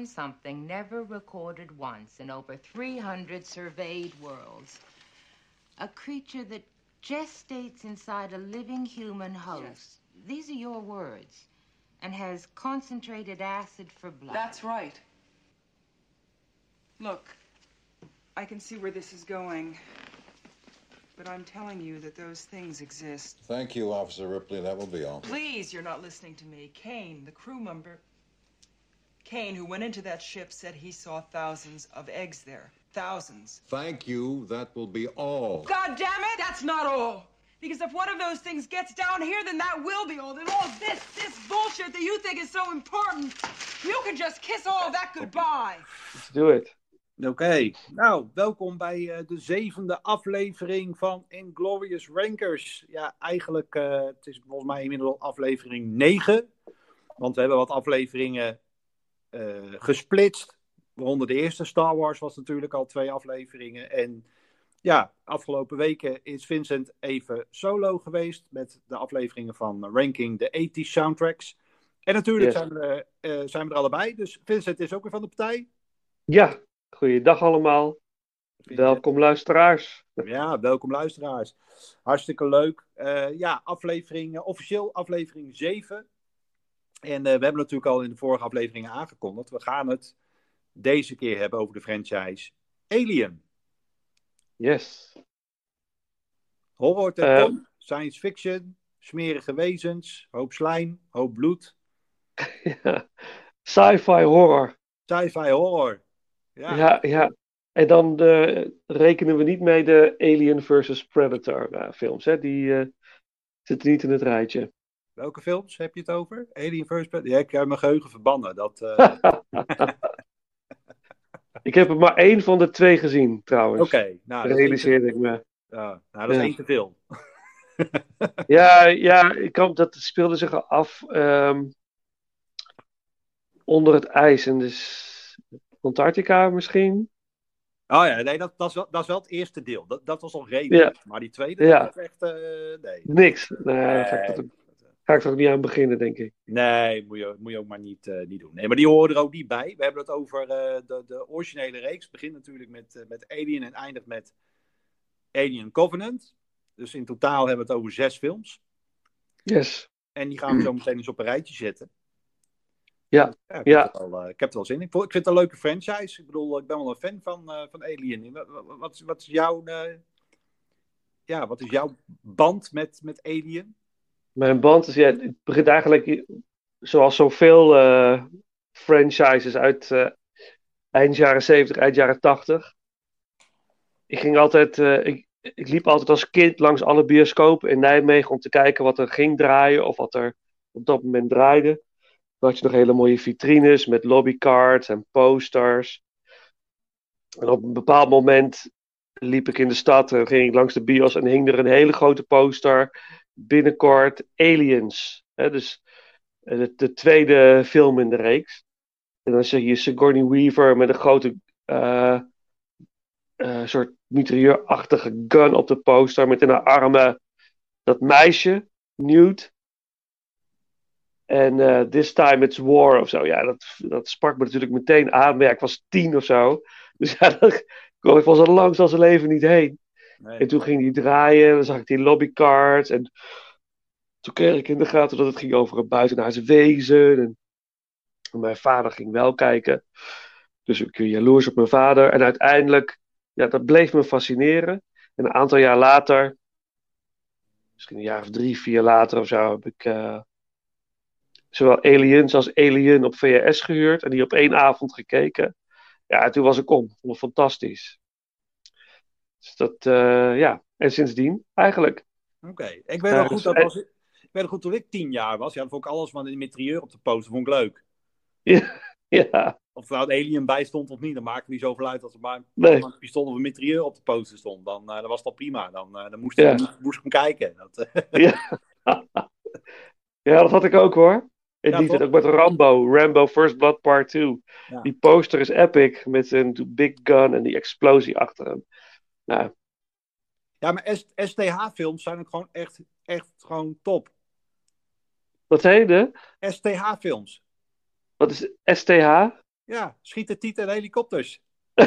found something never recorded once in over 300 surveyed worlds. A creature that gestates inside a living human host. Yes. These are your words. And has concentrated acid for blood. That's right. Look, I can see where this is going. But I'm telling you that those things exist. Thank you, Officer Ripley. That will be all. Please, you're not listening to me. Kane, the crew member. Kane, who went into that ship, said he saw thousands of eggs there. Thousands. Thank you. That will be all. God damn it! That's not all. Because if one of those things gets down here, then that will be all. Then all this, this bullshit that you think is so important, you can just kiss all that goodbye. Let's do it. Oké, okay. nou, welkom bij uh, de zevende aflevering van Inglorious Rankers. Ja, eigenlijk, uh, het is volgens mij inmiddels aflevering 9. Want we hebben wat afleveringen uh, gesplitst. Waaronder de eerste Star Wars was natuurlijk al twee afleveringen. En ja, afgelopen weken is Vincent even solo geweest met de afleveringen van Ranking de 80 Soundtracks. En natuurlijk zijn, we, uh, zijn we er allebei. Dus Vincent is ook weer van de partij. Ja, goeiedag allemaal. Welkom luisteraars. Ja, welkom luisteraars. Hartstikke leuk. Uh, ja, aflevering, officieel aflevering 7. En we hebben natuurlijk al in de vorige afleveringen aangekondigd. We gaan het deze keer hebben over de franchise Alien. Yes. Horror ten uh, science fiction, smerige wezens, hoop slijm, hoop bloed. ja. Sci-fi horror. Sci-fi horror. Ja. ja, ja. En dan de, rekenen we niet mee de Alien versus Predator uh, films. Hè? Die uh, zitten niet in het rijtje. Welke films heb je het over? Alien Predator? Ja, ik heb mijn geheugen verbannen. Dat, uh... Ik heb er maar één van de twee gezien, trouwens. Oké, okay, nou, dat realiseerde ik me. Ja, nou, dat is één te veel. ja, ja ik kan, dat speelde zich af um, onder het ijs. En dus Antarctica misschien. Oh ja, nee, dat, dat, is, wel, dat is wel het eerste deel. Dat, dat was al redelijk. Ja. Maar die tweede, ja. dat is echt. Uh, nee. Niks. Nee, nee ga ik ook niet aan beginnen, denk ik. Nee, moet je, moet je ook maar niet, uh, niet doen. Nee, maar die horen er ook niet bij. We hebben het over uh, de, de originele reeks. Het begint natuurlijk met, uh, met Alien en eindigt met Alien Covenant. Dus in totaal hebben we het over zes films. Yes. En die gaan we zo meteen eens op een rijtje zetten. Ja, ja, ik, ja. Heb al, ik heb er wel zin in. Ik, vind het een leuke franchise. Ik bedoel, ik ben wel een fan van, van Alien. Wat, wat, wat, is jouw, ja, wat is jouw band met, met Alien? Mijn band is, ja, het begint eigenlijk zoals zoveel uh, franchises uit uh, eind jaren 70, eind jaren 80. Ik ging altijd, uh, ik, ik liep altijd als kind langs alle bioscopen in Nijmegen om te kijken wat er ging draaien of wat er op dat moment draaide. Dan had je nog hele mooie vitrines met lobbycards en posters. En op een bepaald moment liep ik in de stad en ging ik langs de bios en hing er een hele grote poster binnenkort Aliens. Hè, dus eh, de, de, tweede film in de reeks. En dan zie je Sigourney Weaver met een grote uh, uh, soort mitrailleurachtige gun op de poster. Met in haar armen dat meisje, Newt. En This Time It's War of zo. Ja, dat, dat sprak me natuurlijk meteen aan. Maar ik was tien of zo. Dus ja, dat, ik was er langs als zijn leven niet heen. En toen ging die draaien, dan zag ik die lobbycards. En toen kreeg ik in de gaten dat het ging over een buitenaardse wezen. En mijn vader ging wel kijken. Dus ik jaloers op mijn vader. En uiteindelijk, ja, dat bleef me fascineren. En een aantal jaar later, misschien een jaar of drie, vier later of zo, heb ik uh, zowel Aliens als Alien op VHS gehuurd. En die op één avond gekeken. Ja, toen was ik om. Vond het fantastisch. Dus dat, uh, ja. En sindsdien eigenlijk. Oké. Okay. Ik weet wel goed dat was... Ik weet goed, toen ik tien jaar was, ja, dan vond ik alles van de mitrailleur op de poster vond ik leuk. Ja, ja. Of er nou een alien bij stond of niet, dan maakte niet zoveel uit als er maar nee. een pistool of een mitrailleur op de poster stond. Dan, uh, dan was dat prima. Dan, uh, dan moest, ja. ik, moest ik hem kijken. Dat, ja. ja, dat had ik ook hoor. En ja, die zit ook met Rambo, Rambo First Blood Part 2. Ja. Die poster is epic met een big gun en die explosie achter hem. Nou, Ja, maar STH-films zijn ook gewoon echt, echt gewoon top. Wat zei je? De? STH-films. Wat is STH? Ja, schieten, tieten en helikopters.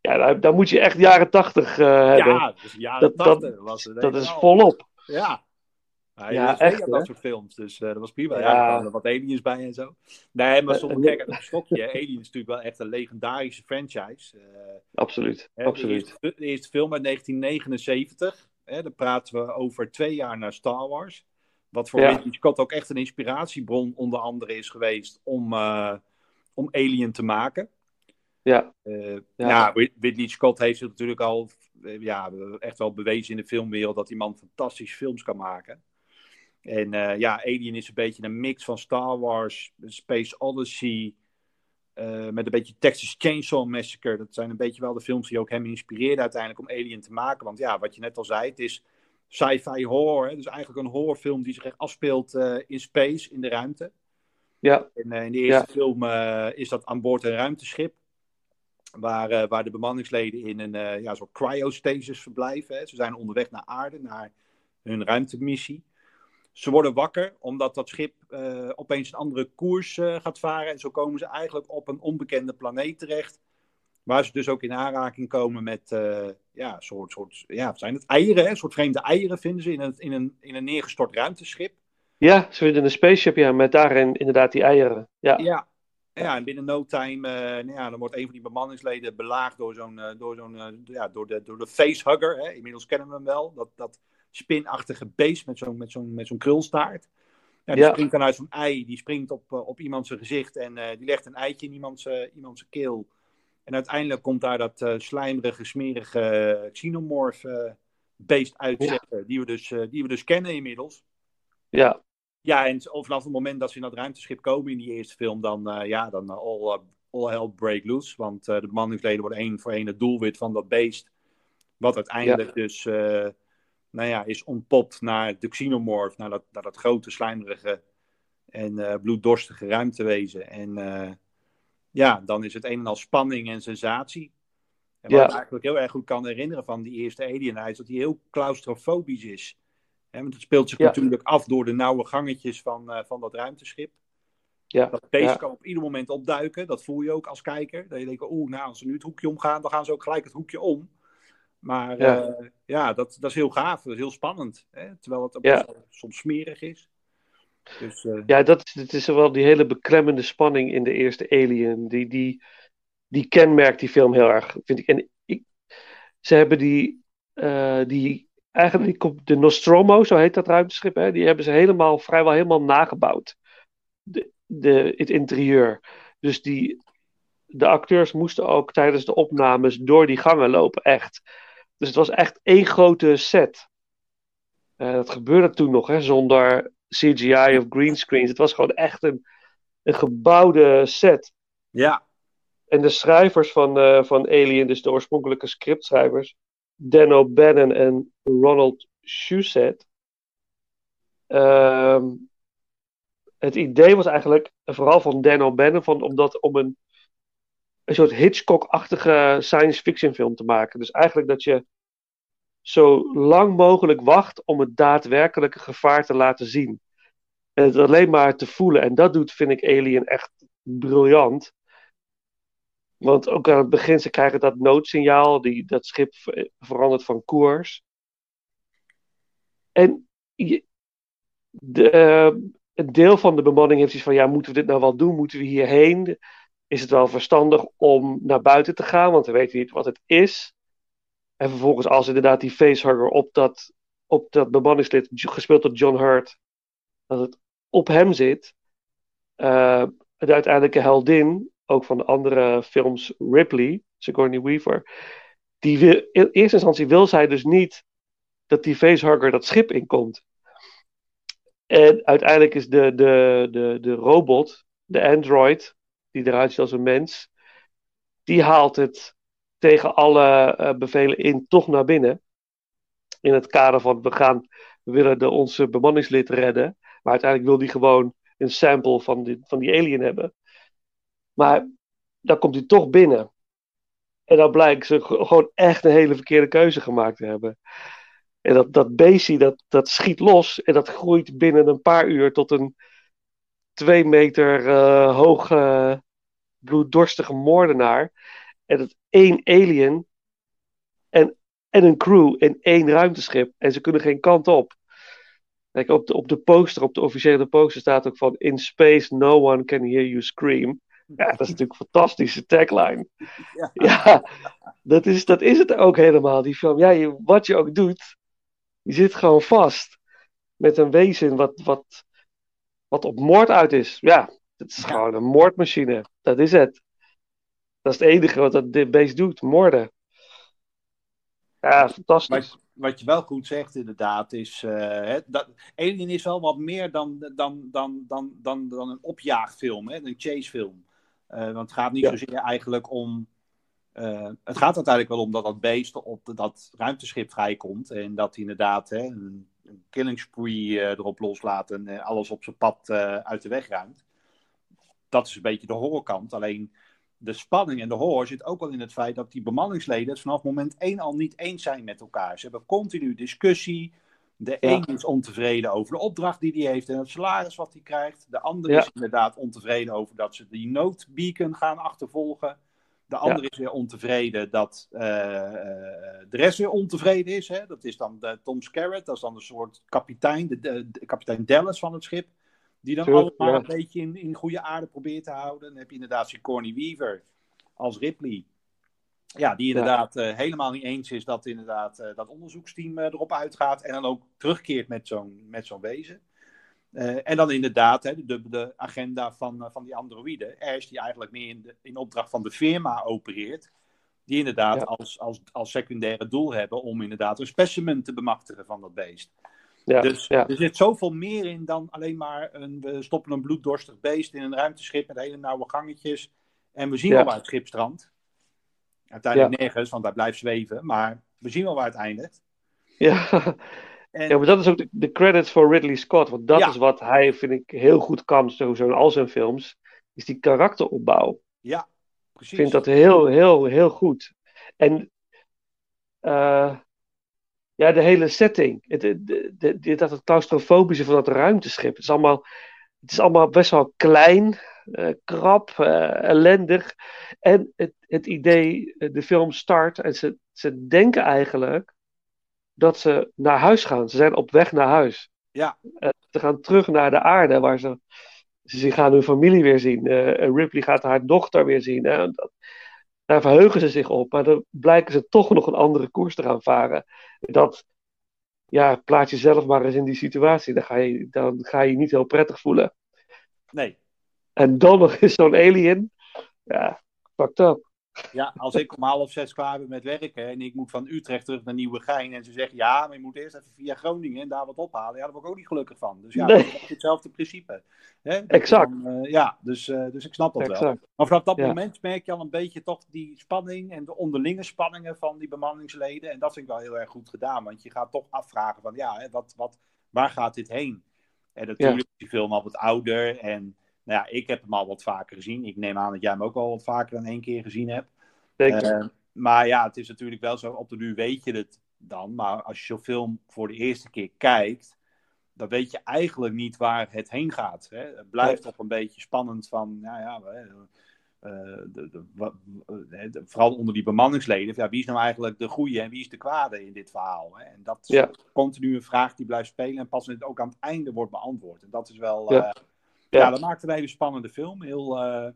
ja, daar, daar, moet je echt jaren tachtig uh, hebben. Ja, dus jaren. Dat, dat, dat is volop. Ja. Ja, ja echt. dat soort films, dus uh, dat was prima. Ja, ja er wat aliens bij en zo. Nee, maar zonder gek op stokje. Alien is natuurlijk wel echt een legendarische franchise. Uh, absoluut, hè, absoluut. De eerste, de eerste, film uit 1979. Hè, dan praten we over twee jaar na Star Wars. Wat voor ja. Ridley Scott ook echt een inspiratiebron onder andere is geweest om, uh, om Alien te maken. Ja. Uh, ja. ja, Ridley Scott heeft zich natuurlijk al ja, echt wel bewezen in de filmwereld dat die man fantastische films kan maken. En uh, ja, Alien is een beetje een mix van Star Wars, Space Odyssey, uh, met een beetje Texas Chainsaw Massacre. Dat zijn een beetje wel de films die ook hem inspireerden uiteindelijk om Alien te maken. Want ja, wat je net al zei, het is sci-fi horror. Hè? Dus eigenlijk een horrorfilm die zich echt afspeelt uh, in space, in de ruimte. Ja. En in de eerste ja. film is dat aan boord een ruimteschip. Waar, waar de bemanningsleden in een ja, soort cryostasis verblijven. Hè? Ze zijn onderweg naar aarde, naar hun ruimtemissie. Ze worden wakker omdat dat schip uh, opeens een andere koers uh, gaat varen. En zo komen ze eigenlijk op een onbekende planeet terecht. Waar ze dus ook in aanraking komen met, uh, ja, soort, soort, ja, zijn het eieren? Hè? Een soort vreemde eieren vinden ze in een, in een, in een neergestort ruimteschip. Ja, ze vinden een spaceship, ja, met daarin inderdaad die eieren. Ja, ja. ja en binnen no time, nou ja, dan wordt een van die bemanningsleden belaagd door zo'n, door zo'n, ja, door de, door de facehugger. Hè? Inmiddels kennen we hem wel. Dat, dat, spinachtige beest met zo'n met zo'n met zo'n krulstaart. Ja, die ja. springt dan uit zo'n ei, die springt op, uh, op iemand zijn gezicht en uh, die legt een eitje in iemands, uh, iemands keel. En uiteindelijk komt daar dat slijmerige, smerige xenomorph beest uitzetten, ja. die, we dus, die we dus kennen inmiddels. Ja. Ja, en vanaf het moment dat ze in dat ruimteschip komen in die eerste film, dan, ja, dan all, all hell break loose. Want de bemanningsleden worden één voor één het doelwit van dat beest. Wat uiteindelijk ja. dus nou ja, is ontpopt naar de xenomorph, naar dat, naar dat grote, slijmerige en uh, bloeddorstige ruimtewezen. En uh, ja, dan is het een en al spanning en sensatie. En wat ja. ik eigenlijk heel erg goed kan herinneren van die eerste Alien is dat hij heel claustrofobisch is. He, want het speelt zich ja. natuurlijk af door de nauwe gangetjes van, uh, van dat ruimteschip. Ja. Dat beest ja. kan op ieder moment opduiken, dat voel je ook als kijker. Dat je denkt, oeh, nou, als ze nu het hoekje omgaan, dan gaan ze ook gelijk het hoekje om. Maar ja, uh, ja dat, dat is heel gaaf, dat is heel spannend. Hè? Terwijl het ja. soms smerig is. Dus, uh... Ja, dat, dat is wel die hele beklemmende spanning in de eerste Alien. Die, die, die kenmerkt die film heel erg, vind ik. En ik, ze hebben die, uh, die eigenlijk de Nostromo, zo heet dat ruimteschip, hè, die hebben ze helemaal, vrijwel helemaal nagebouwd. De, de, het interieur. Dus die, de acteurs moesten ook tijdens de opnames door die gangen lopen, echt. Dus het was echt één grote set. Uh, dat gebeurde toen nog, hè, zonder CGI of greenscreens. Het was gewoon echt een, een gebouwde set. Ja. En de schrijvers van, uh, van Alien, dus de oorspronkelijke scriptschrijvers, Dan O'Bannon en Ronald Shusett. Uh, het idee was eigenlijk, vooral van Dan O'Bannon, van, omdat, om een, een soort Hitchcock-achtige science fiction film te maken. Dus eigenlijk dat je zo lang mogelijk wacht om het daadwerkelijke gevaar te laten zien. En het alleen maar te voelen. En dat doet, vind ik, Alien echt briljant. Want ook aan het begin, ze krijgen dat noodsignaal, die, dat schip verandert van koers. En de, uh, een deel van de bemanning heeft iets van, ja, moeten we dit nou wel doen? Moeten we hierheen? Is het wel verstandig om naar buiten te gaan? Want we weten niet wat het is. En vervolgens, als inderdaad die facehugger op dat, op dat bemanningslid, gespeeld door John Hurt, dat het op hem zit, uh, de uiteindelijke heldin, ook van de andere films, Ripley, Sigourney Weaver, die wil, in eerste instantie wil zij dus niet dat die facehugger dat schip inkomt. En uiteindelijk is de, de, de, de robot, de android, die eruit ziet als een mens, die haalt het tegen alle uh, bevelen in toch naar binnen. In het kader van we gaan, we willen de, onze bemanningslid redden. Maar uiteindelijk wil die gewoon een sample van die, van die alien hebben. Maar dan komt hij toch binnen. En dan blijkt ze gewoon echt een hele verkeerde keuze gemaakt te hebben. En dat, dat beestje, dat, dat schiet los en dat groeit binnen een paar uur tot een twee meter uh, hoge bloeddorstige moordenaar. En dat één alien en, en een crew in één ruimteschip. En ze kunnen geen kant op. Kijk, op de, op de poster, op de officiële poster staat ook van In space no one can hear you scream. Ja, dat is natuurlijk een fantastische tagline. Ja, ja dat, is, dat is het ook helemaal, die film. Ja, je, wat je ook doet, je zit gewoon vast. Met een wezen wat, wat, wat op moord uit is. Ja, het is gewoon een moordmachine. Dat is het. Dat is het enige wat dat beest doet, moorden. Ja, fantastisch. wat je wel goed zegt, inderdaad, is. Uh, dat, Alien is wel wat meer dan, dan, dan, dan, dan, dan een opjaagfilm, hè, een chasefilm. Uh, want het gaat niet zozeer eigenlijk om. Uh, het gaat uiteindelijk wel om dat dat beest op dat ruimteschip vrijkomt. En dat hij inderdaad hè, een, een killing spree erop loslaat en alles op zijn pad uit de weg ruimt. Dat is een beetje de horrorkant. Alleen de spanning en de horror zit ook al in het feit dat die bemanningsleden het vanaf moment één al niet eens zijn met elkaar. Ze hebben continu discussie. De een is ontevreden over de opdracht die hij heeft en het salaris wat hij krijgt. De ander is inderdaad ontevreden over dat ze die noodbeacon gaan achtervolgen. De ander is weer ontevreden dat uh, de rest weer ontevreden is. Hè? Dat is dan de Tom Skerritt, dat is dan een soort kapitein, de, de kapitein Dallas van het schip. Die dan allemaal een beetje in, in goede aarde probeert te houden. Dan heb je inderdaad Sigourney Weaver als Ripley. Ja, die inderdaad uh, helemaal niet eens is dat inderdaad uh, dat onderzoeksteam uh, erop uitgaat. En dan ook terugkeert met zo'n, met zo'n wezen. en dan inderdaad hè, de, de agenda van, van die androïden. Ash die eigenlijk meer in, de, in opdracht van de firma opereert. Die inderdaad als, als, als secundaire doel hebben om inderdaad een specimen te bemachtigen van dat beest. Ja, dus er zit zoveel meer in dan alleen maar een, we stoppen een bloeddorstig beest in een ruimteschip met hele nauwe gangetjes. En we zien wel waar het schip strandt. Uiteindelijk nergens, want hij blijft zweven. Maar we zien wel waar het eindigt. Ja, en... ja maar dat is ook de, credits voor Ridley Scott. Want dat is wat hij, vind ik, heel goed kan, sowieso in al zijn films. Is die karakteropbouw. Ja, precies. Ik vind dat heel, heel, heel goed. En... Uh, ja, de hele setting. Het, de, de, dat het claustrofobische van dat ruimteschip. Het is allemaal, het is allemaal best wel klein, uh, krap, uh, ellendig. En het, het idee, eh, de film start en ze, ze denken eigenlijk dat ze naar huis gaan. Ze zijn op weg naar huis. Ja. ze gaan terug naar de aarde waar ze. Ze gaan hun familie weer zien. Ripley gaat haar dochter weer zien. Dat, daar verheugen ze zich op. Maar dan blijken ze toch nog een andere koers te gaan varen. Dat, ja, plaats jezelf maar eens in die situatie. Dan ga je, dan ga je, niet heel prettig voelen. Nee. En dan nog eens zo'n alien. Ja, fucked up. Ja, als ik om half zes klaar ben met werken en ik moet van Utrecht terug naar Nieuwegein en ze zeggen ja, maar je moet eerst even via Groningen en daar wat ophalen. Ja, daar word ik ook niet gelukkig van. Dus ja, dat is hetzelfde principe. Hè? exact. uh, ja, dus, uh, dus ik snap dat exact. wel. Maar vanaf dat moment merk je al een beetje toch die spanning en de onderlinge spanningen van die bemanningsleden. En dat vind ik wel heel erg goed gedaan, want je gaat toch afvragen van ja, hè, wat, wat, waar gaat dit heen? En natuurlijk is die film al wat ouder en nou ja, ik heb hem al wat vaker gezien. Ik neem aan dat jij hem ook al wat vaker dan één keer gezien hebt. Zeker. Uh, maar ja, het is natuurlijk wel zo, op de nu weet je het dan. Maar als je zo'n film voor de eerste keer kijkt, dan weet je eigenlijk niet waar het heen gaat. Hè? Het blijft toch een beetje spannend van, nou ja, uh, de, de, de, vooral onder die bemanningsleden. Ja, wie is nou eigenlijk de goede en wie is de kwade in dit verhaal? Hè? En dat is ja. continu een vraag die blijft spelen en pas ook aan het einde wordt beantwoord. En dat is wel, ja. Ja, dat maakt een hele spannende film. Heel, uh,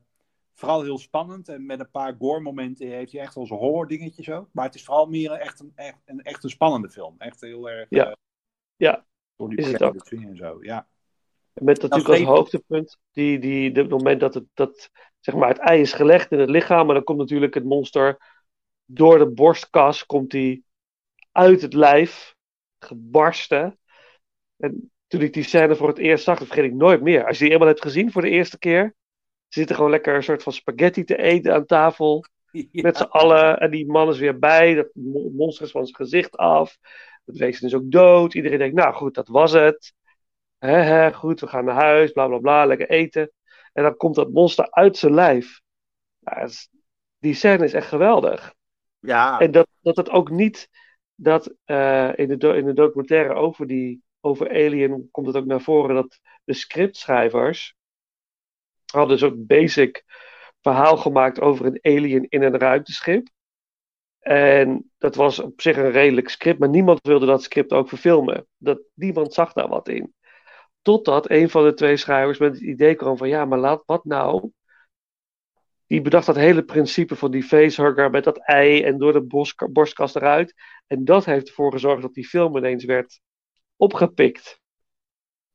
vooral heel spannend. En met een paar gore-momenten heeft hij echt zijn horror dingetjes ook. Maar het is vooral meer echt een, echt een, echt een spannende film. Echt heel erg... Ja, uh, ja. Door die is het ook. en zo, ja. Met natuurlijk als hoogtepunt, die, die, het moment dat, het, dat zeg maar, het ei is gelegd in het lichaam, maar dan komt natuurlijk het monster door de borstkas, komt hij uit het lijf, gebarsten. En toen ik die scène voor het eerst zag, dat vergeet ik nooit meer. Als je die eenmaal hebt gezien voor de eerste keer, zitten gewoon lekker een soort van spaghetti te eten aan tafel. Met z'n allen. En die man is weer bij. Dat monster is van zijn gezicht af. Het wezen is ook dood. Iedereen denkt, nou goed, dat was het. He, he, goed, we gaan naar huis. Bla bla bla. Lekker eten. En dan komt dat monster uit zijn lijf. Ja, die scène is echt geweldig. Ja, En dat, dat het ook niet, dat eh, in, de, in de documentaire over, die, over Alien komt het ook naar voren dat de scriptschrijvers hadden soort basic verhaal gemaakt over een alien in een ruimteschip. En dat was op zich een redelijk script, maar niemand wilde dat script ook verfilmen. Dat, niemand zag daar wat in. Totdat een van de twee schrijvers met het idee kwam van ja, maar laat wat nou. Die bedacht dat hele principe van die facehugger met dat ei en door de borstkast eruit. En dat heeft ervoor gezorgd dat die film ineens werd opgepikt.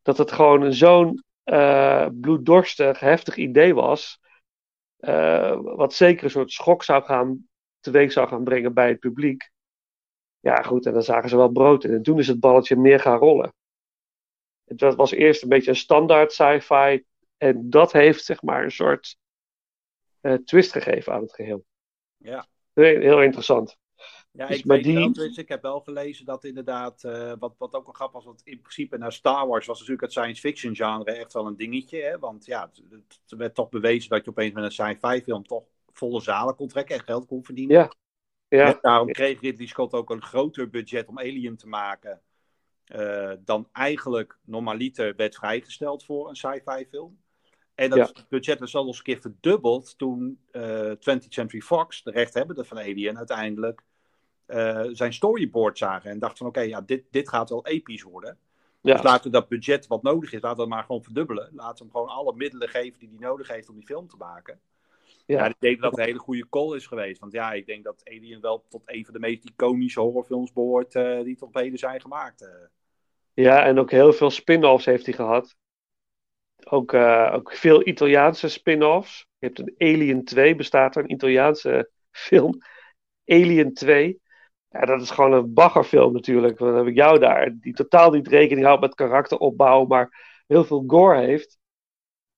Dat het gewoon zo'n eh, bloeddorstig, heftig idee was. eh, wat zeker een soort schok zou gaan, teweeg zou gaan brengen bij het publiek. Ja, goed, en dan zagen ze wel brood in. En toen is het balletje meer gaan rollen. Het was eerst een beetje een standaard sci-fi. En dat heeft zeg maar een soort eh, twist gegeven aan het geheel. Ja. Heel, heel interessant. Ja, Dus ik weet die- wel, dus ik heb wel gelezen dat inderdaad, eh, wat, wat ook wel grappig was, want in principe naar Star Wars was natuurlijk het science fiction genre echt wel een dingetje. Hè? Want ja, het, het werd toch bewezen dat je opeens met een sci-fi film toch volle zalen kon trekken en geld kon verdienen. Ja. Ja, En daarom kreeg Ridley Scott ook een groter budget om Alien te maken eh, dan eigenlijk normaliter werd vrijgesteld voor een sci-fi film. En dat Ja. budget is al eens een keer verdubbeld toen eh 20th Century Fox, de rechthebbende van Alien, uiteindelijk eh, zijn storyboard zagen. En dachten van oké, ja, dit, dit gaat wel episch worden. ja. Dus laten we dat budget wat nodig is, laten we het maar gewoon verdubbelen. Laten we hem gewoon alle middelen geven die hij nodig heeft om die film te maken. Ja, Ja. ik denk dat het een hele goede call is geweest. Want ja, ik denk dat Alien wel tot een van de meest iconische horrorfilms behoort eh, die tot heden zijn gemaakt. eh. Ja, en ook heel veel spin-offs heeft hij gehad. Ook, ook veel Italiaanse spin-offs. Je hebt een Alien 2, bestaat er, een Italiaanse film. Alien 2. Ja, dat is gewoon een baggerfilm natuurlijk. Dan heb ik jou daar, die totaal niet rekening houdt met karakteropbouw, maar heel veel gore heeft.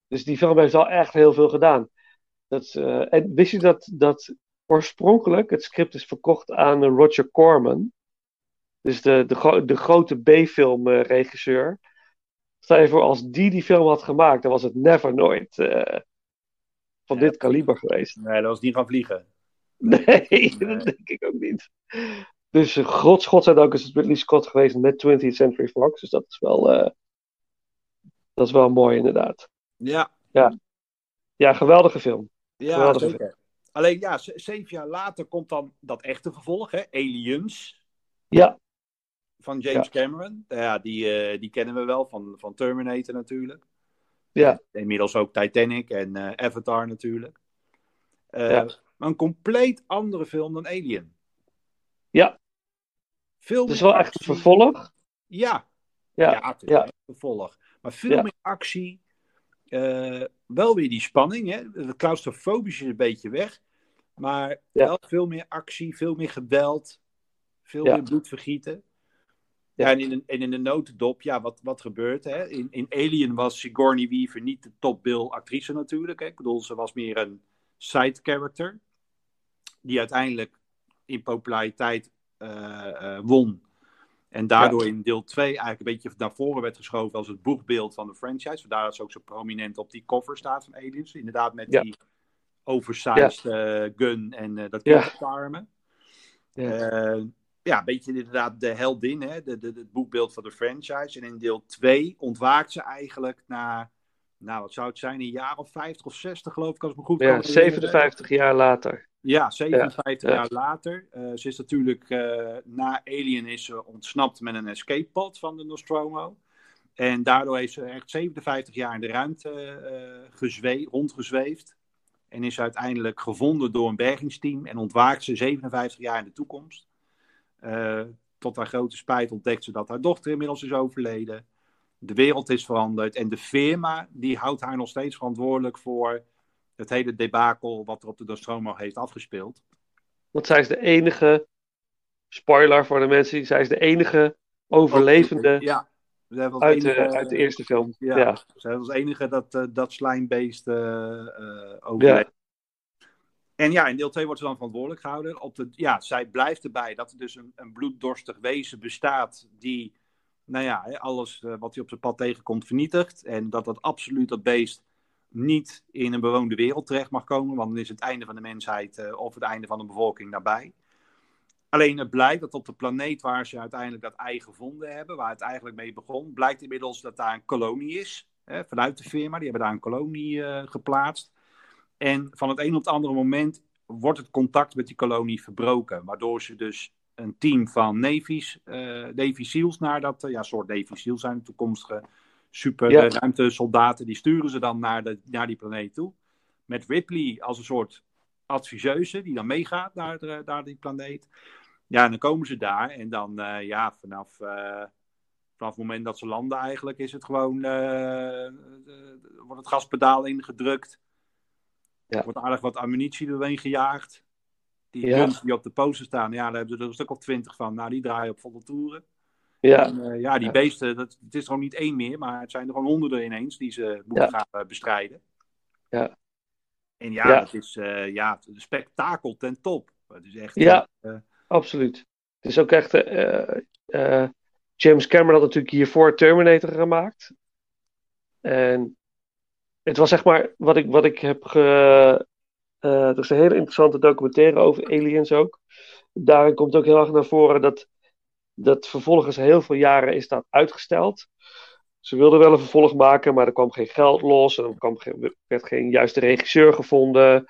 Dus die film heeft al echt heel veel gedaan. Dat, is, eh, en wist je dat, dat oorspronkelijk het script is verkocht aan eh, Roger Corman? Dus de, de, de grote B-filmregisseur. Stel je voor, als die die film had gemaakt, dan was het never nooit eh, van dit kaliber geweest. Nee, dat was niet gaan vliegen. Nee, dat denk ik ook niet. Dus uh, God, God zijn dank is het Ridley Scott geweest met 20th Century Fox. Dus dat is wel, eh, dat is wel mooi inderdaad. Ja, Ja, geweldige film. ja Geweldige zeker. Alleen ja, zeven jaar later komt dan dat echte vervolg, hè? Aliens. Ja, Van James Cameron. Ja, die, eh, die kennen we wel van, van Terminator natuurlijk. ja, Inmiddels ook Titanic en eh, Avatar natuurlijk. Eh, Ja. Maar een compleet andere film dan Alien. Ja. Veel het is wel echt een vervolg. Ja, Ja, ja, het is ja. vervolg. Maar veel Ja. meer actie. Eh, wel weer die spanning. Hè? Het claustrofobische is een beetje weg. Maar wel veel meer actie, veel meer geweld. Veel meer bloedvergieten. Ja. Ja. En, in een, en in de notendop, ja, wat, wat gebeurt hè? In, in Alien was Sigourney Weaver niet de topbill actrice natuurlijk. Hè? Ik bedoel, ze was meer een side character. Die uiteindelijk in populariteit eh, eh, won. En daardoor in deel 2 eigenlijk een beetje naar voren werd geschoven als het boegbeeld van de franchise. Vandaar dat ze ook zo prominent op die cover staat van Aliens. Inderdaad met Ja. die oversized eh, gun en dat kinderarmen. Ja. Ja, een beetje inderdaad de heldin, hè? De, de, het boekbeeld van de franchise. En in deel 2 ontwaakt ze eigenlijk na, nou wat zou het zijn, een jaar of 50 of 60 geloof ik, als ik me goed kan ja herinneren. 57 jaar later. Ja, 57 Ja, ja. jaar later. Eh, ze is natuurlijk eh, na Alien is ze ontsnapt met een escape pod van de Nostromo. En daardoor heeft ze echt 57 jaar in de ruimte gezwe- rondgezweefd. En is uiteindelijk gevonden door een bergingsteam. En ontwaakt ze 57 jaar in de toekomst. Tot haar grote spijt ontdekt ze dat haar dochter inmiddels is overleden. De wereld is veranderd. En de firma die houdt haar nog steeds verantwoordelijk voor het hele debakel wat er op de Nostromo heeft afgespeeld. Want zij is de enige, spoiler voor de mensen, zij is de enige overlevende Ja. Zij was uit de, enige- uit de eerste film. Ja, Ja, zij was de enige dat, eh, dat slijmbeest eh, overleefde. En ja, in deel 2 wordt ze dan verantwoordelijk gehouden. Op de, ja, zij blijft erbij dat er dus een, een bloeddorstig wezen bestaat die, nou ja, alles wat hij op zijn pad tegenkomt vernietigt. En dat dat absoluut dat beest niet in een bewoonde wereld terecht mag komen, want dan is het einde van de mensheid eh, of het einde van de bevolking nabij. Alleen het blijkt dat op de planeet waar ze uiteindelijk dat ei gevonden hebben, waar het eigenlijk mee begon, blijkt inmiddels dat daar een kolonie is. Hè, vanuit de firma, die hebben daar een kolonie eh, geplaatst. En van het een op het andere moment wordt het contact met die kolonie verbroken. Waardoor ze dus een team van Navy's, eh, Navy naar dat, eh, ja, soort Navy SEAls zijn toekomstige super Ja. eh, ruimtesoldaten, die sturen ze dan naar, de, naar die planeet toe. Met Ripley als een soort adviseuse die dan meegaat naar, de, naar die planeet. Ja, en dan komen ze daar en dan, eh, ja, vanaf, eh, vanaf het moment dat ze landen eigenlijk, is het gewoon, wordt het gaspedaal ingedrukt. Ja. Er wordt aardig wat ammunitie doorheen gejaagd. Die Ja. die op de poster staan, ja, daar hebben ze er een stuk of twintig van. Nou, die draaien op volle toeren. Ja, En, eh, ja, die beesten, dat, het is gewoon niet één meer, maar het zijn er gewoon honderden ineens die ze moeten Ja. gaan eh, bestrijden. Ja. En ja, Ja. het is eh, ja, een spektakel ten top. Het is echt. Ja. absoluut. Het is ook echt. James Cameron had natuurlijk hiervoor Terminator gemaakt. En het was zeg maar wat ik, wat ik heb ge. er is een hele interessante documentaire over aliens ook. Daarin komt ook heel erg naar voren dat, dat vervolgens heel veel jaren is dat uitgesteld. Ze wilden wel een vervolg maken, maar er kwam geen geld los. En er kwam geen, werd geen juiste regisseur gevonden.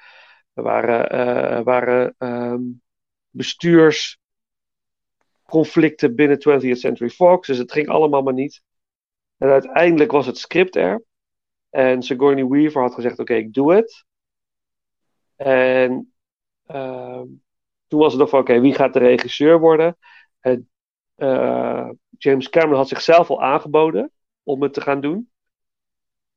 Er waren, eh, waren ehm, bestuursconflicten binnen 20th Century Fox. Dus het ging allemaal maar niet. En uiteindelijk was het script er. En Sigourney Weaver had gezegd: Oké, ik doe het. En ehm, toen was het nog van: Oké, wie gaat de regisseur worden? En eh, James Cameron had zichzelf al aangeboden om het te gaan doen.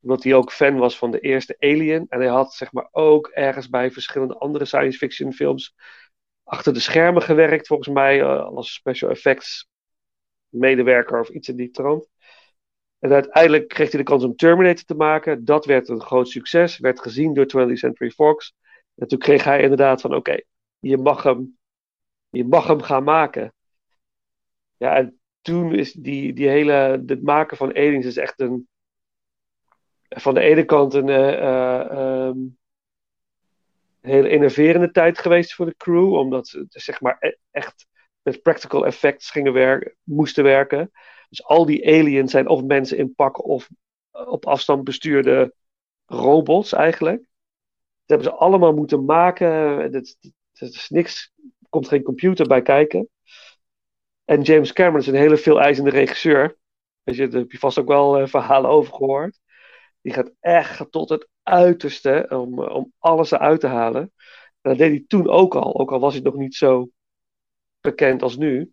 Omdat hij ook fan was van de eerste Alien. En hij had zeg maar ook ergens bij verschillende andere science fiction films achter de schermen gewerkt, volgens mij, eh, als special effects medewerker of iets in die trant. En uiteindelijk kreeg hij de kans om Terminator te maken. Dat werd een groot succes, werd gezien door 20th Century Fox. En toen kreeg hij inderdaad van, oké, je mag hem, je mag hem gaan maken. Ja, en toen is die, die hele, het maken van aliens is echt een, van de ene kant een eh, ehm, hele innoverende tijd geweest voor de crew, omdat ze zeg maar e- echt met practical effects gingen werken, moesten werken. Dus al die aliens zijn of mensen in pakken of eh, op afstand bestuurde robots eigenlijk. Dat hebben ze allemaal moeten maken. Dat, dat is niks, er komt geen computer bij kijken. En James Cameron is een hele veel eisende regisseur. Je, daar heb je vast ook wel eh, verhalen over gehoord. Die gaat echt tot het uiterste om, eh, om alles eruit te halen. En dat deed hij toen ook al, ook al was hij nog niet zo bekend als nu.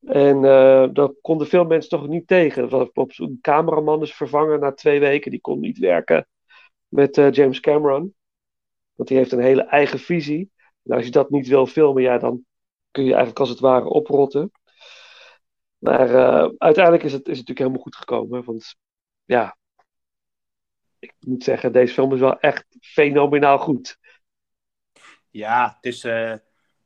En eh daar konden veel mensen toch niet tegen. Dat een cameraman is vervangen na twee weken, die kon niet werken met James Cameron. Want die heeft een hele eigen visie. En als je dat niet wil filmen, ja, dan kun je eigenlijk als het ware oprotten. Maar eh, uiteindelijk is het, is het natuurlijk helemaal goed gekomen. Want ja, ik moet zeggen, deze film is wel echt fenomenaal goed. Ja, het is, eh,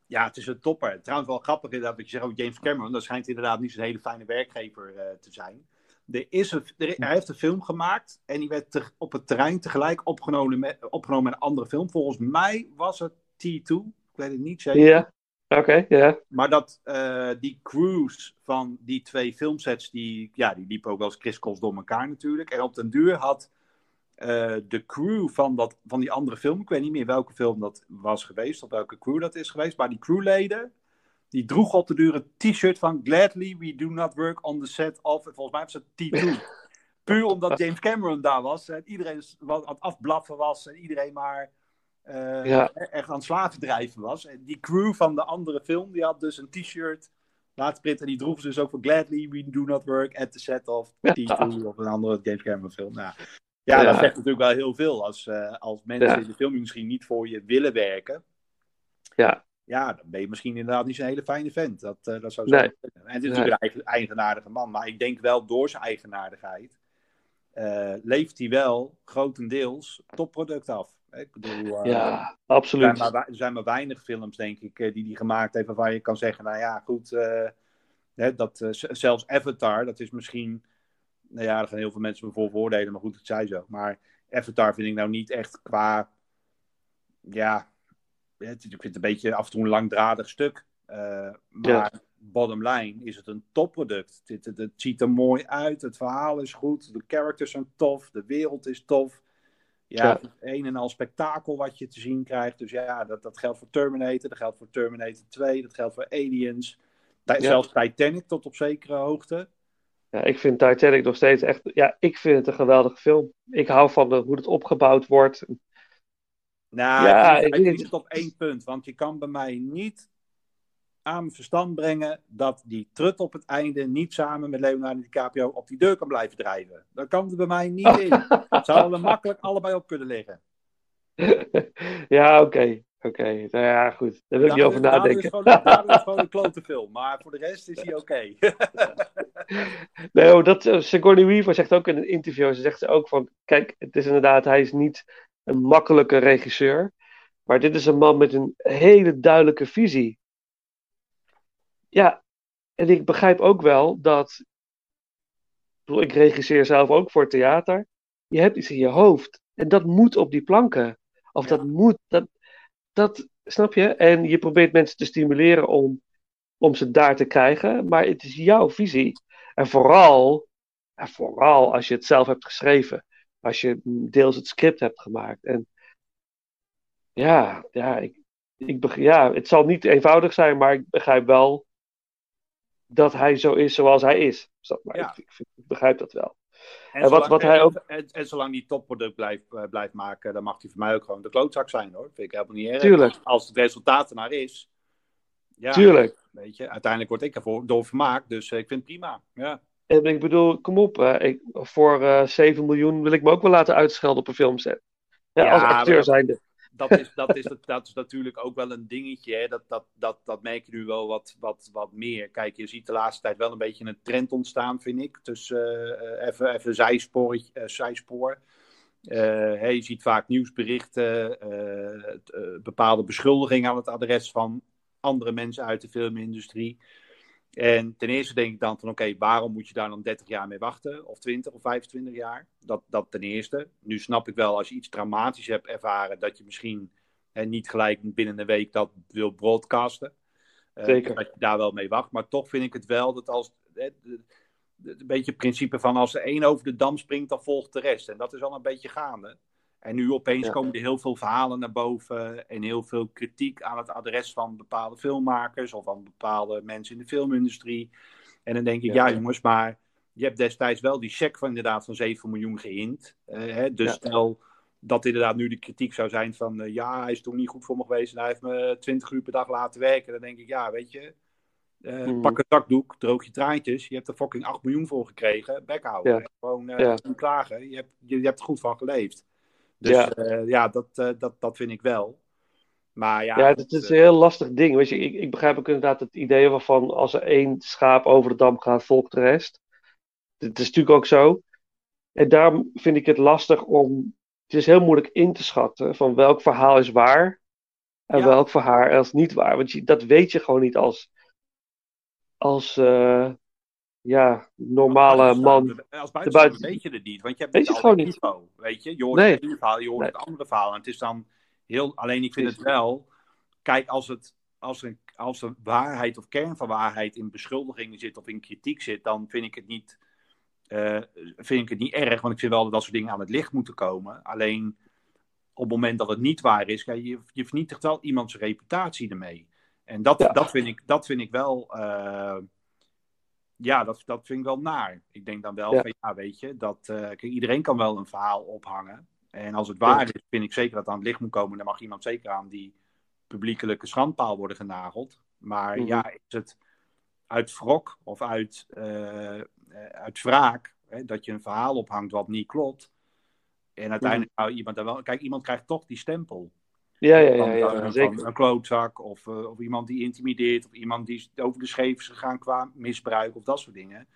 ja, het is een topper. Trouwens, wel grappig inderdaad dat je zegt James Cameron. Dat schijnt inderdaad niet zo'n hele fijne werkgever eh, te zijn. Er is een, er, hij heeft een film gemaakt en die werd te- op het terrein tegelijk opgenomen met, opgenomen met een andere film. Volgens mij was het T2. Ik weet het niet zeker. Ja, oké, ja. Maar dat eh, die crews van die twee filmsets, die, ja, die liepen ook wel eens kriskels door elkaar natuurlijk. En op den duur had eh, de crew van, dat, van die andere film, ik weet niet meer welke film dat was geweest, of welke crew dat is geweest, maar die crewleden, die droegen op de duur een t-shirt van Gladly we do not work on the set of, en volgens mij was het T2. Puur omdat James Cameron daar was en iedereen wat aan het afblaffen was en iedereen maar eh, Ja. echt aan het slavendrijven was. En die crew van de andere film, die had dus een t-shirt laten printen en die droegen ze dus ook voor Gladly we do not work at the set of Ja. T2 of een andere James Cameron film. Nou, ja, dat zegt natuurlijk wel heel veel als, eh, als mensen in de film misschien niet voor je willen werken. Ja. Ja, dan ben je misschien inderdaad niet zo'n hele fijne vent. Dat, eh, dat zou zo Nee. En het is natuurlijk een eigen- eigenaardige man. Maar ik denk wel door zijn eigenaardigheid leeft hij wel grotendeels topproduct af. Ik bedoel, eh, Ja, er, zijn absoluut. maar, er zijn maar weinig films, denk ik, eh, die hij gemaakt heeft waarvan je kan zeggen, nou ja, goed, eh, hè, dat, zelfs Avatar, dat is misschien, nou ja, daar gaan heel veel mensen me voor voordelen, maar goed, het zij zo. Maar Avatar vind ik nou niet echt qua, ja, het, ik vind het een beetje af en toe een langdradig stuk. Uh, maar bottom line is het een topproduct. Het, het, het, ziet er mooi uit, het verhaal is goed, de characters zijn tof, de wereld is tof. Ja, het is een en al spektakel wat je te zien krijgt. Dus ja, dat, dat geldt voor Terminator, dat geldt voor Terminator 2, dat geldt voor Aliens. Zelfs Titanic tot op zekere hoogte. Ja, ik vind Titanic nog steeds echt. Ja, ik vind het een geweldige film. Ik hou van de, hoe het opgebouwd wordt. Nou, ja, ik, ik, het op één punt. Want je kan bij mij niet aan verstand brengen dat die trut op het einde niet samen met Leonardo DiCaprio op die deur kan blijven drijven. Dat kan er bij mij niet in. Zouden er makkelijk allebei op kunnen liggen. ja, oké. Oké, nou ja, goed. Daar wil ik niet over nadenken. Dat is gewoon een klote film, maar voor de rest is hij oké. nee, oh, dat, uh, Sigourney Weaver zegt ook in een interview, ze zegt ook van, kijk, het is inderdaad, hij is niet een makkelijke regisseur, maar dit is een man met een hele duidelijke visie. Ja, en ik begrijp ook wel dat, ik regisseer zelf ook voor theater, je hebt iets in je hoofd en dat moet op die planken. Of dat moet, dat, dat snap je? En je probeert mensen te stimuleren om, om ze daar te krijgen, maar het is jouw visie. En vooral, en vooral als je het zelf hebt geschreven, als je deels het script hebt gemaakt. En ja, ja, ik, ik, ja, het zal niet eenvoudig zijn, maar ik begrijp wel dat hij zo is zoals hij is. maar. Ja. Ik, ik, ik, begrijp dat wel. En, en, wat, wat hij ook... en, en, zolang die topproduct blijft, uh, blijft maken, dan mag hij voor mij ook gewoon de klootzak zijn hoor. Vind ik helemaal niet erg. Tuurlijk. Als het resultaat er naar is. Ja, Tuurlijk. Weet je, uiteindelijk word ik ervoor door vermaakt, dus uh, ik vind het prima. Ja. En ik bedoel, kom op, uh, ik, voor uh, 7 miljoen wil ik me ook wel laten uitschelden op een filmset. Ja, ja als acteur zijnde dat, is, dat, is, dat is natuurlijk ook wel een dingetje. Hè? Dat, dat, dat, dat merk je nu wel wat, wat, wat meer. Kijk, je ziet de laatste tijd wel een beetje een trend ontstaan, vind ik. Uh, even, even zijspoor. Uh, zijspoor. Uh, hey, je ziet vaak nieuwsberichten, bepaalde beschuldigingen aan het adres van andere mensen uit de filmindustrie. En ten eerste denk ik dan van oké, waarom moet je daar dan 30 jaar mee wachten? Of 20 of 25 jaar? Dat, dat ten eerste. Nu snap ik wel als je iets traumatisch hebt ervaren, dat je misschien hè, niet gelijk binnen een week dat wil broadcasten. Uh, Zeker. Dat je daar wel mee wacht. Maar toch vind ik het wel dat als. Hè, een beetje het principe van als er één over de dam springt, dan volgt de rest. En dat is al een beetje gaande. En nu opeens komen er heel veel verhalen naar boven en heel veel kritiek aan het adres van bepaalde filmmakers of van bepaalde mensen in de filmindustrie. En dan denk ik, ja, jongens, maar je hebt destijds wel die check van inderdaad van 7 miljoen geïnd. Uh, hè? Dus stel dat inderdaad nu de kritiek zou zijn van, uh, ja, hij is toch niet goed voor me geweest en hij heeft me 20 uur per dag laten werken. Dan denk ik, ja, weet je, uh, pak een zakdoek, droog je traantjes. Je hebt er fucking 8 miljoen voor gekregen. Bekhouden. Ja. Gewoon klagen. Je hebt, je, je, hebt er goed van geleefd. Dus ja, uh, ja dat, uh, dat, dat vind ik wel. Maar ja, ja het is een heel lastig ding. Weet je, ik, ik begrijp ook inderdaad het idee waarvan als er één schaap over de dam gaat, volgt de rest. Dat is natuurlijk ook zo. En daarom vind ik het lastig om. Het is heel moeilijk in te schatten van welk verhaal is waar en ja. welk verhaal is niet waar. Want je, dat weet je gewoon niet als, als uh, ja, normale man. Als buitenstaander weet je het niet, want je hebt weet niet gewoon niet. info. Weet je, je hoort nee. het ene verhaal, je hoort nee. het andere verhaal. En het is dan heel. Alleen ik vind het wel. Kijk, als, het, als, er, als er waarheid of kern van waarheid in beschuldigingen zit of in kritiek zit, dan vind ik het niet. Uh, vind ik het niet erg, want ik vind wel dat dat soort dingen aan het licht moeten komen. Alleen op het moment dat het niet waar is, je, je vernietigt wel iemands reputatie ermee. En dat, ja. dat, vind, ik, dat vind ik wel. Uh, ja, dat, dat vind ik wel naar. Ik denk dan wel ja. van ja, weet je, dat uh, kijk, iedereen kan wel een verhaal ophangen. En als het waar is, vind ik zeker dat het aan het licht moet komen. Dan mag iemand zeker aan die publiekelijke schandpaal worden genageld. Maar mm-hmm. ja, is het uit wrok of uit, uh, uit wraak hè, dat je een verhaal ophangt wat niet klopt. En uiteindelijk mm-hmm. nou, iemand daar wel. Kijk, iemand krijgt toch die stempel. Ja, ja, ja, ja, ja zeker. Een klootzak of, uh, of iemand die intimideert of iemand die over de scheef is gegaan qua misbruik of dat soort dingen.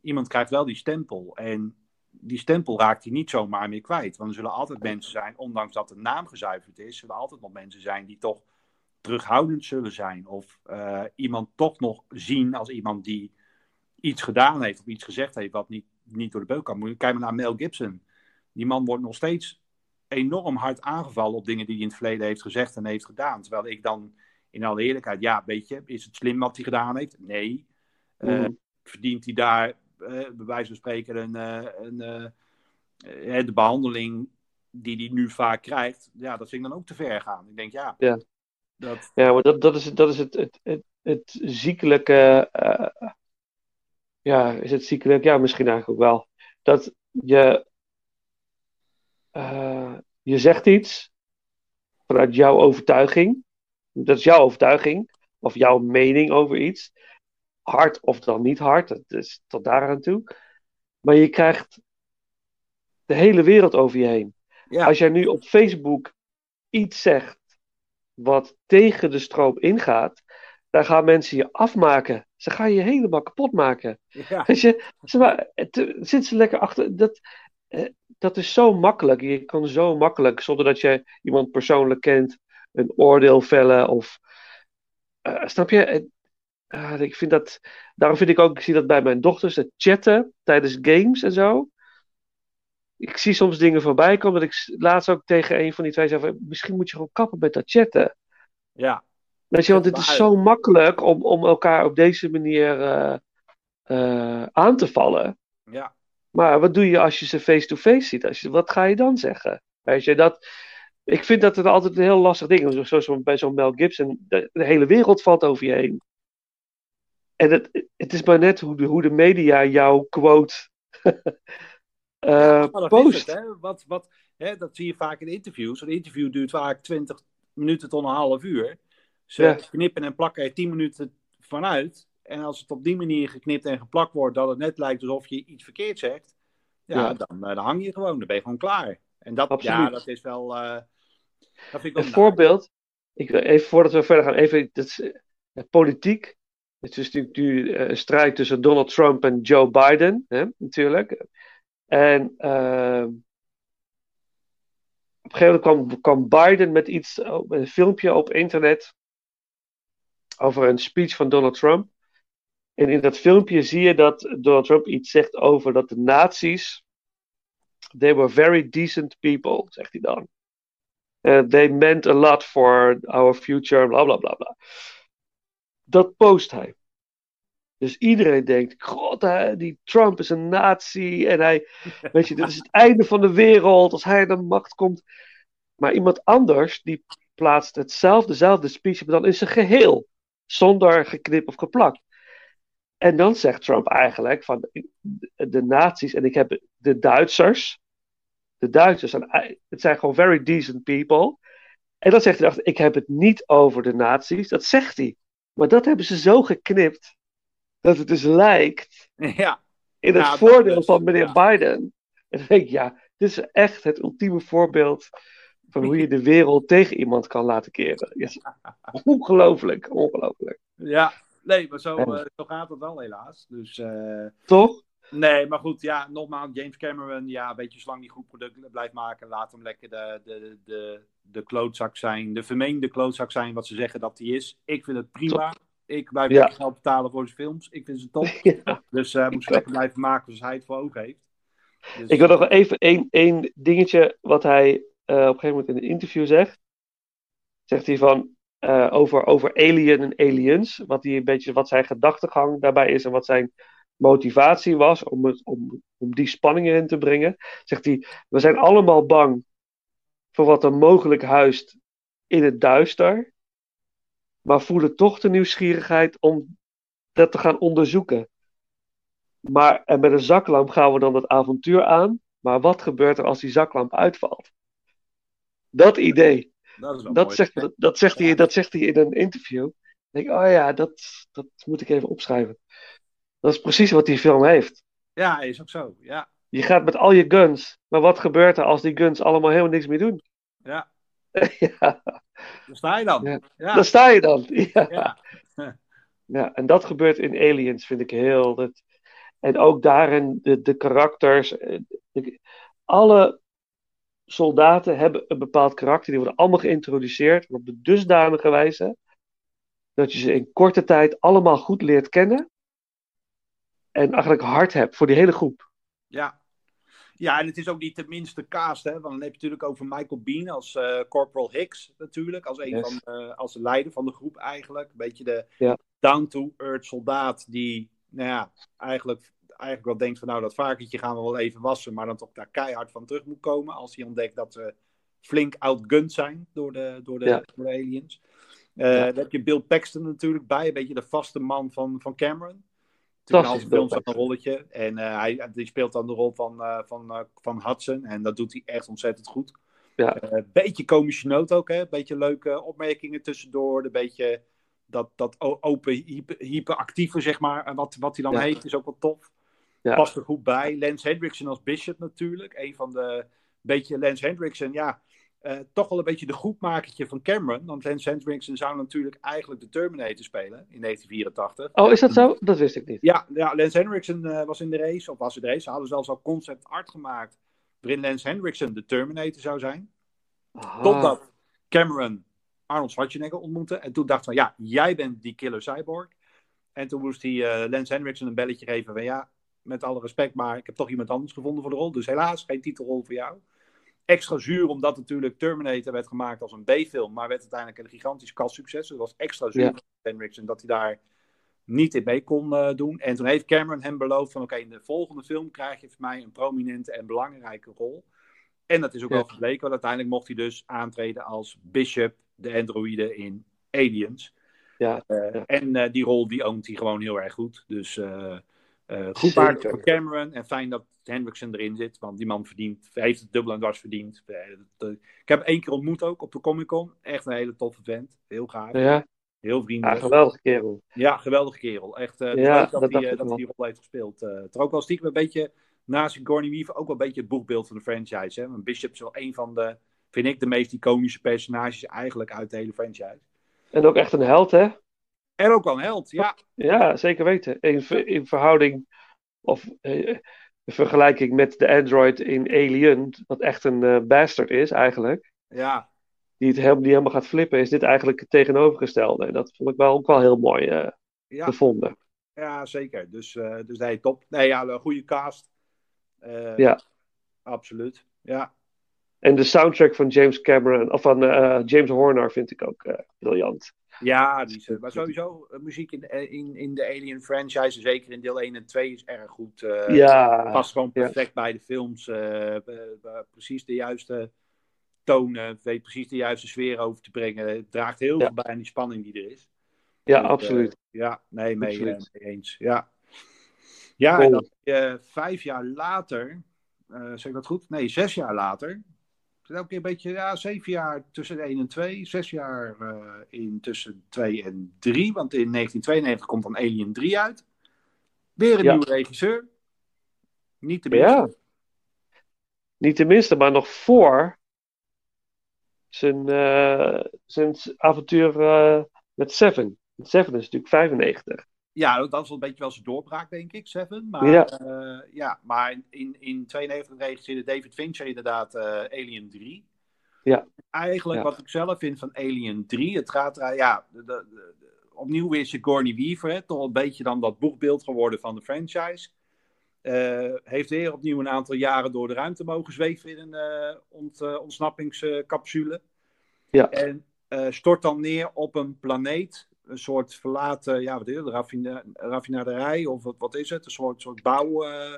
Iemand krijgt wel die stempel en die stempel raakt hij niet zomaar meer kwijt. Want er zullen altijd mensen zijn, ondanks dat de naam gezuiverd is, zullen altijd nog mensen zijn die toch terughoudend zullen zijn. Of uh, iemand toch nog zien als iemand die iets gedaan heeft of iets gezegd heeft wat niet, niet door de beuk kan. Je kijken naar Mel Gibson. Die man wordt nog steeds enorm hard aangevallen op dingen die hij in het verleden heeft gezegd en heeft gedaan. Terwijl ik dan in alle eerlijkheid, ja, weet je, is het slim wat hij gedaan heeft? Nee. Eh, Mhm. verdient hij daar, eh, bij wijze van spreken, een, eh, een, de behandeling die hij nu vaak krijgt? Ja, dat vind ik dan ook te ver gaan. Ik denk, ja, Ja. dat, Ja, maar dat, dat is, dat is het, het, het, het ziekelijke. ja, is het ziekelijk? Ja, misschien eigenlijk ook wel. Dat je. Eh, je zegt iets vanuit jouw overtuiging. Dat is jouw overtuiging. Of jouw mening over iets. Hard of dan niet hard. Dat is tot daar aan toe. Maar je krijgt de hele wereld over je heen. ja, Als jij nu op Facebook iets zegt wat tegen de stroom ingaat, dan gaan mensen je afmaken. Ze gaan je helemaal kapot maken. ja, Weet je, ze maar, het, zit ze lekker achter. Dat, dat is zo makkelijk. Je kan zo makkelijk, zonder dat je iemand persoonlijk kent, een oordeel vellen. Of, eh, snap je? Eh, ah, ik vind dat, daarom vind ik ook, ik zie dat bij mijn dochters, het chatten tijdens games en zo. Ik zie soms dingen voorbij komen dat ik laatst ook tegen een van die twee zei van, misschien moet je gewoon kappen met dat chatten. ja, Weet je, want het is zo makkelijk om, om elkaar op deze manier eh, eh, aan te vallen. ja. Maar wat doe je als je ze face-to-face ziet? Als je, wat ga je dan zeggen? Weet je, dat, ik vind dat het altijd een heel lastig ding is. Zoals zo, bij zo'n Mel Gibson, de, de hele wereld valt over je heen. En het, het is maar net hoe de, hoe de media jouw quote Ja, dat post. het, hè? Wat, wat, hè? Dat zie je vaak in interviews. Een interview duurt vaak 20 minuten tot een half uur. Ze Ja. knippen en plakken er 10 minuten vanuit. En als het op die manier geknipt en geplakt wordt, dat het net lijkt alsof je iets verkeerd zegt, ja, Ja. Dan, eh, dan hang je gewoon. Dan ben je gewoon klaar. En dat, ja, dat is wel. eh, dat vind ik Een voorbeeld, ik, even voordat we verder gaan, even dat eh, politiek. Het is natuurlijk nu een strijd tussen Donald Trump en Joe Biden, hè, natuurlijk. En ehm, op een gegeven moment kwam, kwam Biden met iets, een filmpje op internet over een speech van Donald Trump. En in dat filmpje zie je dat Donald Trump iets zegt over dat de nazi's, they were very decent people, zegt hij dan. Uh, they meant a lot for our future, bla bla bla bla. Dat post hij. Dus iedereen denkt: God, hè, die Trump is een nazi. En hij, weet je, dit is het einde van de wereld als hij aan de macht komt. Maar iemand anders die plaatst hetzelfde, dezelfde speech, maar dan in zijn geheel. Zonder geknip of geplakt. En dan zegt Trump eigenlijk van de nazi's, en ik heb de Duitsers, de Duitsers, zijn, het zijn gewoon very decent people. En dan zegt hij, ik heb het niet over de nazi's. Dat zegt hij. Maar dat hebben ze zo geknipt, dat het dus lijkt Ja, in het Ja, voordeel van meneer ja. Biden. En dan denk ik, ja, dit is echt het ultieme voorbeeld van hoe je de wereld tegen iemand kan laten keren. Ja, ongelooflijk, ongelooflijk. ja. Nee, maar zo, eh, zo gaat het wel helaas. Dus. eh, Toch? Nee, maar goed, ja, nogmaals, James Cameron, ja, weet je, zolang die goed product blijft maken, laat hem lekker de, de, de, de klootzak zijn, de vermeende klootzak zijn, wat ze zeggen dat hij is. Ik vind het prima. Ik blijf Ja. geld betalen voor zijn films. Ik vind ze top. Ja. Dus eh moet ze lekker blijven maken zoals hij het voor ogen heeft. Dus, Ik wil nog even één, één dingetje wat hij op een gegeven moment in een interview zegt. Zegt hij van eh, over, over Alien en Aliens. Wat, hij een beetje, wat zijn gedachtegang daarbij is en wat zijn motivatie was om, het, om, om die spanning erin te brengen. Zegt hij, we zijn allemaal bang voor wat er mogelijk huist in het duister. Maar voelen toch de nieuwsgierigheid om dat te gaan onderzoeken. Maar en met een zaklamp gaan we dan het avontuur aan. Maar wat gebeurt er als die zaklamp uitvalt? Dat idee, dat is wel dat mooi. zegt, dat, dat zegt, hij, dat zegt hij in een interview. Ik denk, oh ja, dat, dat moet ik even opschrijven. Dat is precies wat die film heeft. Ja, is ook zo. Ja, Je gaat met al je guns, maar wat gebeurt er als die guns allemaal helemaal niks meer doen? ja. ja, Daar sta je dan. Ja. Ja, daar sta je dan. Ja. ja. Ja, en dat gebeurt in Aliens, vind ik heel. Dat, en ook daarin de, de karakters. eh, de- alle soldaten hebben een bepaald karakter. Die worden allemaal geïntroduceerd op de dusdanige wijze. Dat je ze in korte tijd allemaal goed leert kennen. En eigenlijk hard hebt voor die hele groep. Ja. Ja, en het is ook niet de minste cast, hè? Want dan heb je natuurlijk over Michael Bean als eh, Corporal Hicks natuurlijk. Als een Yes. van eh, als de leider van de groep eigenlijk. Een beetje de Ja. down-to-earth soldaat die, nou ja, eigenlijk, eigenlijk wel denkt van nou, dat varkentje gaan we wel even wassen. Maar dan toch daar keihard van terug moet komen. Als hij ontdekt dat ze flink outgunned zijn door de, door de, Ja. door de aliens. Eh, Ja. Dan heb je Bill Paxton natuurlijk bij. Een beetje de vaste man van, van Cameron. Natuurlijk films een rolletje. En eh, hij die speelt dan de rol van, eh, van, eh, van Hudson. En dat doet hij echt ontzettend goed. Ja. Eh, beetje komische noot ook, hè? Beetje leuke opmerkingen tussendoor. Een beetje dat, dat open, hyper, hyperactieve, zeg maar. Wat, wat hij dan Ja. heeft, is ook wel tof. Ja. Past er goed bij. Lance Hendrickson als Bishop natuurlijk. Een van de. Beetje Lance Hendrickson, ja. eh, toch wel een beetje de groepmakertje van Cameron. Want Lance Hendrickson zou natuurlijk eigenlijk de Terminator spelen in 1984. Oh, is dat zo? Dat wist ik niet. Ja, ja Lance Henriksen eh, was in de race, of was in de race. Ze hadden zelfs al concept art gemaakt. waarin Lance Henriksen de Terminator zou zijn. Ah, Totdat Cameron Arnold Schwarzenegger ontmoette. En toen dacht van ja, jij bent die killer cyborg. En toen moest hij eh, Lance Henriksen een belletje geven van ja, met alle respect, maar ik heb toch iemand anders gevonden voor de rol. Dus helaas geen titelrol voor jou. Extra zuur omdat natuurlijk Terminator werd gemaakt als een B-film, maar werd uiteindelijk een gigantisch kastsucces. Dus het was extra zuur Ja. voor Henriksen dat hij daar niet in mee kon eh, doen. En toen heeft Cameron hem beloofd van oké, in de volgende film krijg je van mij een prominente en belangrijke rol. En dat is ook Ja. wel gebleken, want uiteindelijk mocht hij dus aantreden als Bishop, de androïde in Aliens. Ja, Eh, ja. En eh, die rol die oont hij gewoon heel erg goed. Dus goed Zeker. maken voor Cameron. En fijn dat Hendrickson erin zit, want die man verdient, heeft het dubbel en dwars verdiend. Eh, ik heb hem één keer ontmoet ook op de Comic Con. Echt een hele toffe vent. Heel gaaf. ja. Heel ja vriendelijk. geweldige kerel. Ja, geweldige kerel. Echt eh Ja, dat, dat hij, eh, dat hij die rol heeft gespeeld. Eh het ook wel stiekem een beetje, naast Sigourney Weaver, ook wel een beetje het boekbeeld van de franchise. Hè? Want Bishop is wel een van de, vind ik, de meest iconische personages eigenlijk uit de hele franchise. En ook echt een held, hè? En ook wel een held, ja. Ja, zeker weten. In, ver- in verhouding of eh, in vergelijking met de android in Alien, wat echt een eh, bastard is eigenlijk, Ja, die, het helemaal, die helemaal gaat flippen, is dit eigenlijk het tegenovergestelde. En dat vond ik wel ook wel heel mooi eh, ja, gevonden. ja zeker. Dus, dus nee, top. Nee, ja, een goede cast. Ja. Absoluut, ja. En de soundtrack van James Cameron, of van James Horner, vind ik ook briljant. Ja, die is, eh, maar sowieso eh, muziek in, de- in, in de Alien franchise, zeker in deel 1 en 2, is erg goed. eh, ja, past gewoon ja. perfect bij de films. eh, eh, eh, precies de juiste tonen, weet precies de juiste sfeer over te brengen. Het draagt heel Ja. veel bij aan die spanning die er is. ja, Dus, eh, absoluut. ja, nee, mee, Absoluut. eh, mee eens. Ja, ja Cool. en dan eh, vijf jaar later, eh, zeg ik dat goed? Nee, zes jaar later. Elke keer een beetje, ja, zeven jaar tussen 1 en 2. Zes jaar eh, in tussen 2 en 3. Want in 1992 komt dan Alien 3 uit. Weer een Ja. nieuwe regisseur. Niet de minste. Ja. Niet tenminste, maar nog voor zijn, eh, zijn avontuur eh, met Seven. Seven is natuurlijk 95. Ja, dat was wel een beetje wel zijn doorbraak, denk ik, Seven. Maar, Ja. ja. ja, maar in, in 92 regisseerde David Fincher inderdaad eh, Alien 3. Ja. Eigenlijk Ja. wat ik zelf vind van Alien 3, het gaat er, ja, de, de, de- opnieuw weer Sigourney Weaver, hè, toch een beetje dan dat boekbeeld geworden van de franchise. Eh, heeft weer opnieuw een aantal jaren door de ruimte mogen zweven in een eh, ont, eh, ontsnappingscapsule. Ja. En eh, stort dan neer op een planeet, een soort verlaten, ja, wat is het, raffina- raffinaderij of wat, wat is het? Een soort, soort bouw. eh,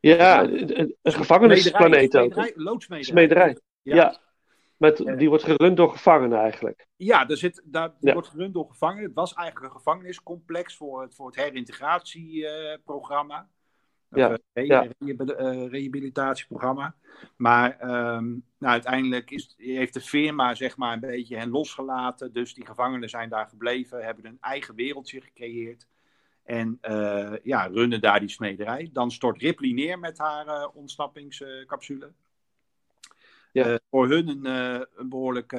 Ja, een, een- een gevangenisplaneet ook. loodsmederij. Smederij. Ja. Ja. Met, Eh. die wordt gerund door gevangenen eigenlijk. Ja, er zit, daar, die Ja. wordt gerund door gevangenen. Het was eigenlijk een gevangeniscomplex voor het, voor het herintegratieprogramma. Ja, eh, ja. re- rehabil- eh, rehabilitatieprogramma. Maar ehm, nou, uiteindelijk is, heeft de firma zeg maar, een beetje hen losgelaten. Dus die gevangenen zijn daar gebleven, hebben een eigen wereldje gecreëerd. En eh, ja, runnen daar die smederij. Dan stort Ripley neer met haar ontsnappingscapsule. Ja. Voor hun een, een behoorlijk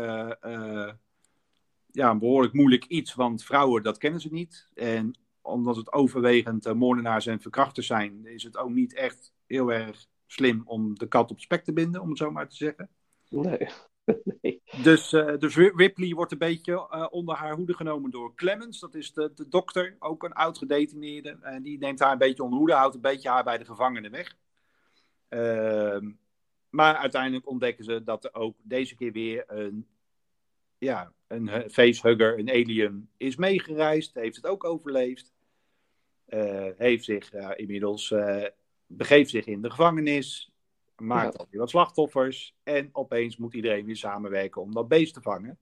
ja, een behoorlijk moeilijk iets, want vrouwen, dat kennen ze niet. En omdat het overwegend eh, moordenaars en verkrachters zijn, is het ook niet echt heel erg slim om de kat op spek te binden, om het zo maar te zeggen. Nee. nee. Dus, dus Ri- Ripley wordt een beetje eh, onder haar hoede genomen door Clemens. Dat is de, de dokter, ook een oud gedetineerde. En die neemt haar een beetje onder hoede, houdt een beetje haar bij de gevangenen weg. Ehm, maar uiteindelijk ontdekken ze dat er ook deze keer weer een, ja, een hu- facehugger, een alien, is meegereisd. Heeft het ook overleefd. Eh, heeft zich inmiddels, eh, begeeft zich in de gevangenis. Maakt Ja. alweer wat slachtoffers. En opeens moet iedereen weer samenwerken om dat beest te vangen.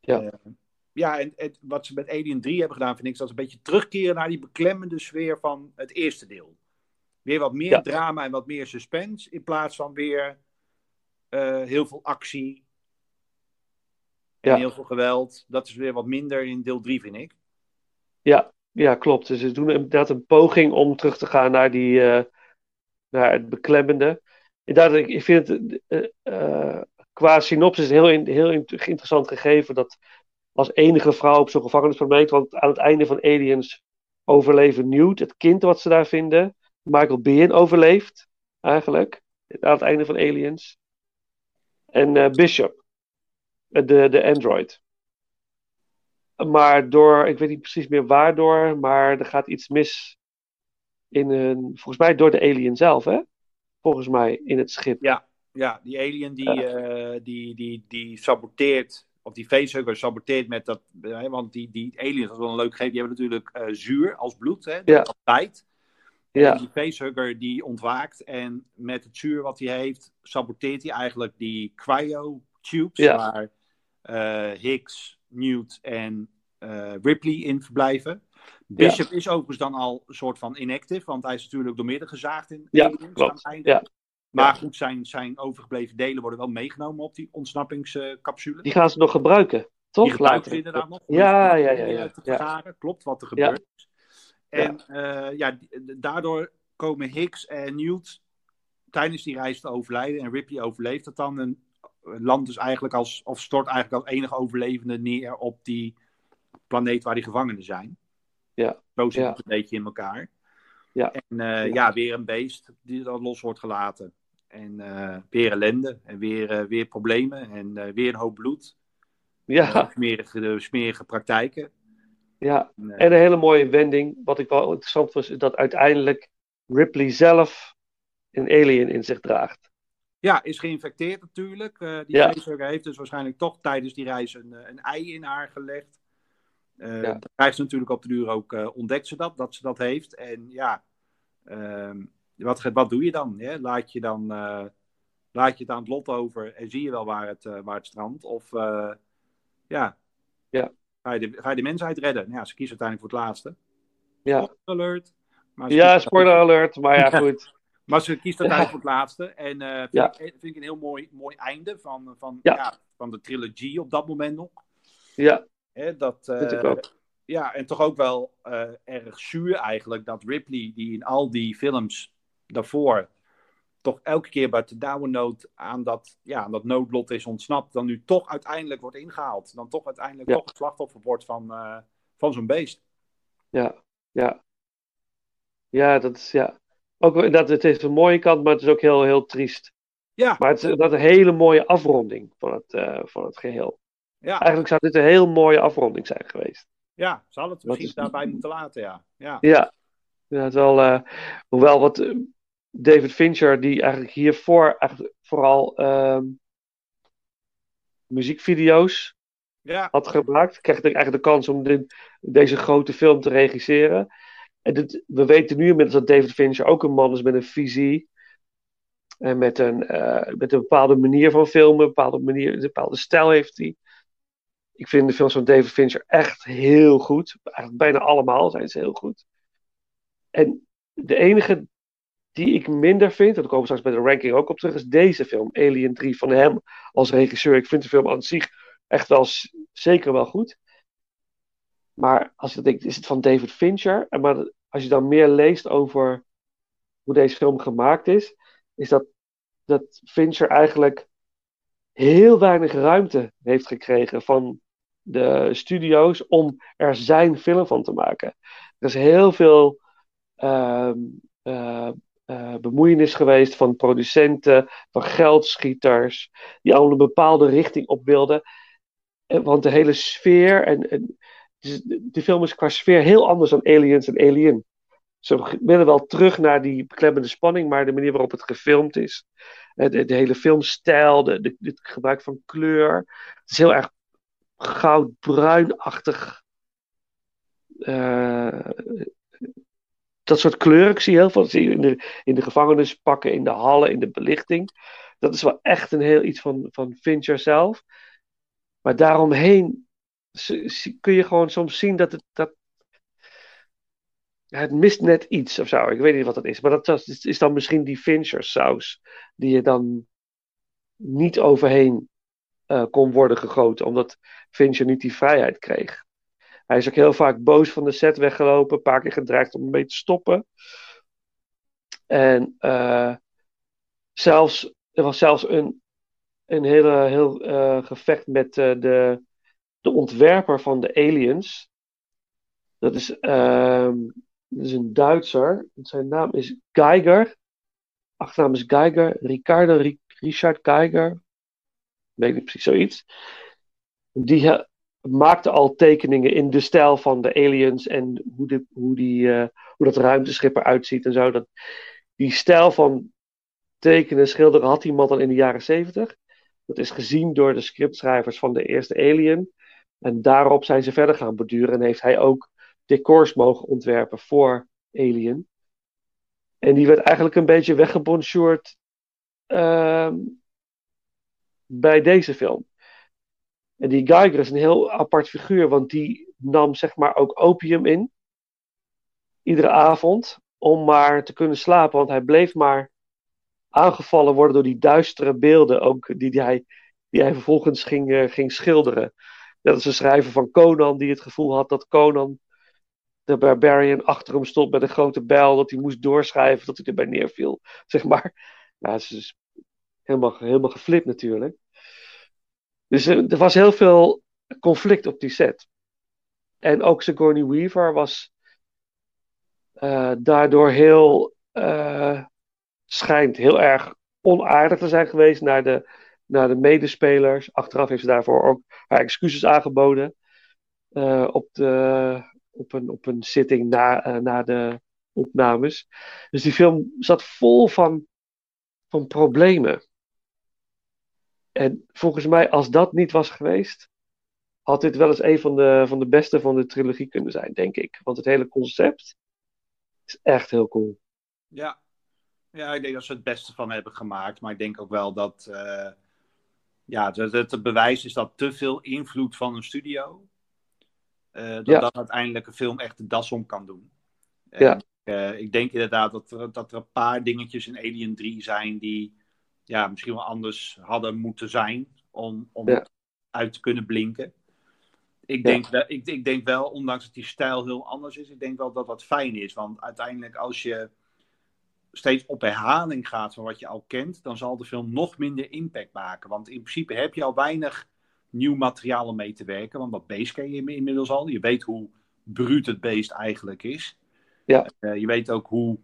Ja. Eh, ja, en, en wat ze met Alien 3 hebben gedaan, vind ik, is dat ze een beetje terugkeren naar die beklemmende sfeer van het eerste deel. Weer wat meer Ja. drama en wat meer suspense, in plaats van weer heel veel actie en Ja. heel veel geweld. Dat is weer wat minder in deel 3, vind ik. Ja, ja, klopt. Dus ze doen inderdaad een poging om terug te gaan naar, die, eh, naar het beklemmende. Inderdaad, ik, ik vind het eh, eh, qua synopsis heel, in- heel in- interessant gegeven dat als enige vrouw op zo'n gevangenisplaneet, want aan het einde van Aliens overleven Newt, het kind wat ze daar vinden. Michael Biehn overleeft, eigenlijk, aan het einde van Aliens. En Bishop, de, de android. Maar door, ik weet niet precies meer waardoor, maar er gaat iets mis in een, volgens mij door de alien zelf, hè? Volgens mij in het schip. Ja, ja die alien die, eh, die, die, die saboteert, of die facehugger saboteert met dat, eh, want die, die aliens, dat is wel een leuk gegeven, die hebben natuurlijk eh, zuur als bloed, hè, Ja. dat tijd. Ja. En die facehugger die ontwaakt en met het zuur wat hij heeft, saboteert hij eigenlijk die cryo-tubes Ja. waar eh, Higgs, Newt en eh, Ripley in verblijven. Bishop is overigens dan al een soort van inactive, want hij is natuurlijk doormidden gezaagd in Ja, klopt. aan het. Ja. Maar Ja. goed, zijn, zijn overgebleven delen worden wel meegenomen op die ontsnappingscapsule. Die gaan ze nog gebruiken, toch? Die gebruiken Later. ze inderdaad nog. Ja, ja, ja, ja, ja. Klopt wat er Ja. gebeurt. En eh, ja, die- daardoor komen Higgs en Newt tijdens die reis te overlijden. En Ripley overleeft het dan. En landt dus eigenlijk als, of stort eigenlijk als enige overlevende neer op die planeet waar die gevangenen zijn. Ja. Zo zit Ja. het een beetje in elkaar. Ja. En eh, ja. weer een beest die dan los wordt gelaten. En eh, weer ellende. En weer, eh, weer problemen. En weer een hoop bloed. Ja, smerige, smerige praktijken. ja. En, En een hele mooie wending, wat ik wel interessant was, is dat uiteindelijk Ripley zelf een alien in zich draagt. Ja, is geïnfecteerd natuurlijk. Eh, die Ja. heeft dus waarschijnlijk toch tijdens die reis een, eh, een ei in haar gelegd. Ja. Dat krijgt ze natuurlijk op de duur ook, eh, ontdekt ze dat, dat ze dat heeft. En ja, ehm, wat, wat doe je dan? Hè? Laat, je dan laat je het aan het lot over en zie je wel waar het, waar het strandt? Of ja, Ja. Ga, je de, ga je de mensheid redden? Nou Ja, ze kiezen uiteindelijk voor het laatste. Ja, Spoiler alert. Maar ja spoiler alert, maar ja, goed. Maar ze kiest uiteindelijk voor het laatste. En eh vind, Ja. ik, vind ik een heel mooi, mooi einde van, van, Ja. ja. van de trilogie op dat moment nog. Ja, dat, eh, vind ik ook. Ja, en toch ook wel eh, erg zuur eigenlijk dat Ripley, die in al die films daarvoor toch elke keer bij de nood aan dat, ja, aan dat noodlot is ontsnapt, dan nu toch uiteindelijk wordt ingehaald. Dan toch uiteindelijk Ja. toch het slachtoffer wordt van, eh, van zo'n beest. Ja, ja. Ja, dat is, ja. Ook, dat, het is een mooie kant, maar het is ook heel, heel triest. Ja, Maar het is dat een hele mooie afronding van het, eh, van het geheel. ja, Eigenlijk zou dit een heel mooie afronding zijn geweest. ja, hadden het misschien is- daarbij moeten laten, ja. ja. Ja, ja het wel, eh, hoewel wat eh, David Fincher, die eigenlijk hiervoor eigenlijk vooral ehm, muziekvideo's Ja, had gemaakt, kreeg ik eigenlijk de kans om dit- deze grote film te regisseren. En dit, we weten nu inmiddels dat David Fincher ook een man is met een visie. En met een, eh, met een bepaalde manier van filmen, een bepaalde, manier, een bepaalde stijl heeft hij. Ik vind de films van David Fincher echt heel goed. Eigenlijk bijna allemaal zijn ze heel goed. En de enige die ik minder vind, en daar komen straks bij de ranking ook op terug, is deze film, Alien 3, van hem als regisseur. Ik vind de film aan zich echt wel zeker wel goed. Maar als je denkt, is het van David Fincher? Maar als je dan meer leest over hoe deze film gemaakt is, is dat, dat Fincher eigenlijk heel weinig ruimte heeft gekregen van de studio's om er zijn film van te maken. Er is heel veel ehm, eh, eh, bemoeienis geweest van producenten, van geldschieters, die allemaal een bepaalde richting op wilden. Eh, Want de hele sfeer en, en dus de, de film is qua sfeer heel anders dan Aliens en Alien. ze willen wel terug naar die beklemmende spanning, maar de manier waarop het gefilmd is, de, de hele filmstijl, de, het gebruik van kleur, het is heel erg goudbruinachtig. Uh, dat soort kleuren. Ik zie heel veel in de, in de gevangenispakken, in de hallen, in de belichting. Dat is wel echt een heel iets van, van Fincher zelf. Maar daaromheen kun je gewoon soms zien dat het, dat, het mist net iets of zo. Ik weet niet wat dat is. Maar dat is dan misschien die Fincher saus. Die je dan niet overheen uh, kon worden gegoten. Omdat Fincher niet die vrijheid kreeg. Hij is ook heel vaak boos van de set weggelopen. Een paar keer gedreigd om mee te stoppen. En uh, zelfs, er was zelfs een, een hele, heel uh, gevecht met de, de ontwerper van de Aliens. Dat is, dat is een Duitser. Zijn naam is Geiger. Achternaam is Geiger. Ricardo Richard Geiger. Weet niet precies zoiets. Die maakte al tekeningen in de stijl van de aliens en hoe, de, hoe, die, uh, hoe dat ruimteschip eruit ziet en zo. Dat, die stijl van tekenen, schilderen had iemand al in de jaren zeventig. Dat is gezien door de scriptschrijvers van de eerste Alien. En daarop zijn ze verder gaan borduren en heeft hij ook decors mogen ontwerpen voor Alien. En die werd eigenlijk een beetje weggebonjourd uh, bij deze film. En die Geiger is een heel apart figuur, want die nam zeg maar ook opium in. Iedere avond. Om maar te kunnen slapen, want hij bleef maar aangevallen worden door die duistere beelden, ook die, die, hij, die hij vervolgens ging, uh, ging schilderen. Dat is een schrijver van Conan die het gevoel had dat Conan, de barbarian, achter hem stond met een grote bijl, dat hij moest doorschrijven, dat hij erbij neerviel. Zeg maar. Ja, het is helemaal, helemaal geflipt natuurlijk. Dus er was heel veel conflict op die set. En ook Sigourney Weaver was uh, daardoor heel, uh, schijnt heel erg onaardig te zijn geweest naar de, naar de medespelers. Achteraf heeft ze daarvoor ook haar excuses aangeboden. Uh, op, de, op, een, op een zitting na, na de opnames. Dus die film zat vol van, van problemen. En volgens mij, als dat niet was geweest, had dit wel eens een van de, van de beste van de trilogie kunnen zijn, denk ik. Want het hele concept is echt heel cool. Ja, ja ik denk dat ze het beste van hebben gemaakt. Maar ik denk ook wel dat. Uh, ja, het, het, bewijs is dat te veel invloed van een studio. Uh, dat ja. dat uiteindelijk een film echt de das om kan doen. Ja. Uh, ik denk inderdaad dat er, dat er een paar dingetjes in Alien 3 zijn die ja, misschien wel anders hadden moeten zijn om, om ja. uit te kunnen blinken. Ik denk, wel, ik, ik denk wel, ondanks dat die stijl heel anders is, ik denk wel dat dat fijn is. Want uiteindelijk, als je steeds op herhaling gaat van wat je al kent, dan zal de film nog minder impact maken. Want in principe heb je al weinig nieuw materiaal om mee te werken. Want dat beest ken je inmiddels al. Je weet hoe bruut het beest eigenlijk is. Ja. Uh, je weet ook hoe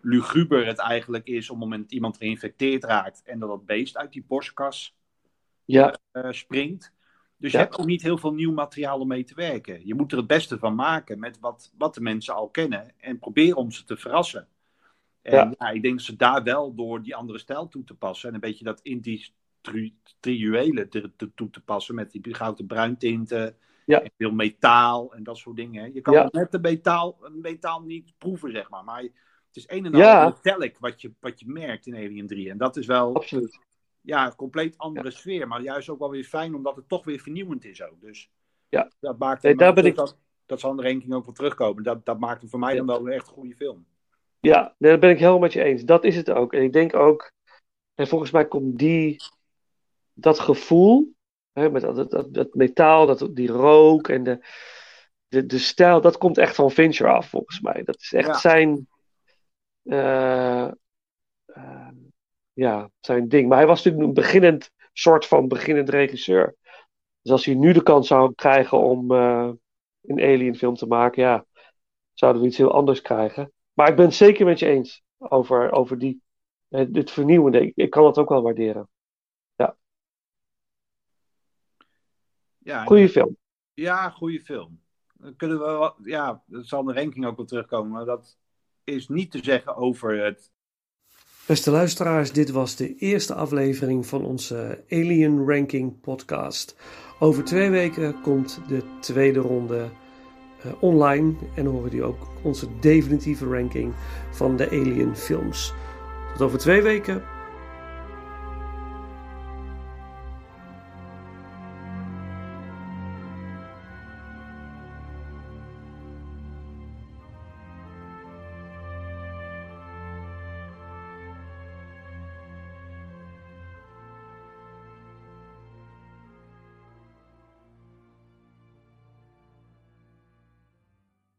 luguber het eigenlijk is op het moment dat iemand geïnfecteerd raakt en dat dat beest uit die borstkas ja. uh, springt. Dus Ja. je hebt ook niet heel veel nieuw materiaal om mee te werken. Je moet er het beste van maken met wat, wat de mensen al kennen en proberen om ze te verrassen. En Ja. ja. ik denk dat ze daar wel door die andere stijl toe te passen en een beetje dat industriële te, te, toe te passen met die gouden bruintinten Ja. en veel metaal en dat soort dingen. Je kan Ja. net de metaal, metaal niet proeven, zeg maar. Maar het is een en ander metallic wat je, wat je merkt in Alien 3. En dat is wel Absoluut. ja, een compleet andere sfeer. Maar juist ook wel weer fijn, omdat het toch weer vernieuwend is ook. Dus Ja. dat maakt Nee, daar ben ik- dat, dat zal in de ranking ook wel terugkomen. Dat, dat maakt hem voor mij dan wel een echt goede film. Ja, nee, dat ben ik helemaal met je eens. Dat is het ook. En ik denk ook, en volgens mij komt die, dat gevoel, hè, met dat, dat, metaal, dat, die rook en de, de, de stijl, dat komt echt van Fincher af, volgens mij. Dat is echt Ja. zijn, eh, eh, ja, zijn ding. Maar hij was natuurlijk een beginnend, soort van beginnend regisseur. Dus als hij nu de kans zou krijgen om eh, een Alien film te maken, ja, zouden we iets heel anders krijgen. Maar ik ben het zeker met je eens over, over die, eh, dit vernieuwende. Ik, ik kan dat ook wel waarderen. Ja, Goeie film. ja goede film. Dan kunnen we ja, dat zal in de ranking ook wel terugkomen. Maar dat, is niet te zeggen over het. Beste luisteraars, dit was de eerste aflevering van onze Alien Ranking podcast. Over twee weken komt de tweede ronde uh, online en horen jullie ook onze definitieve ranking van de Alien films. Tot over twee weken.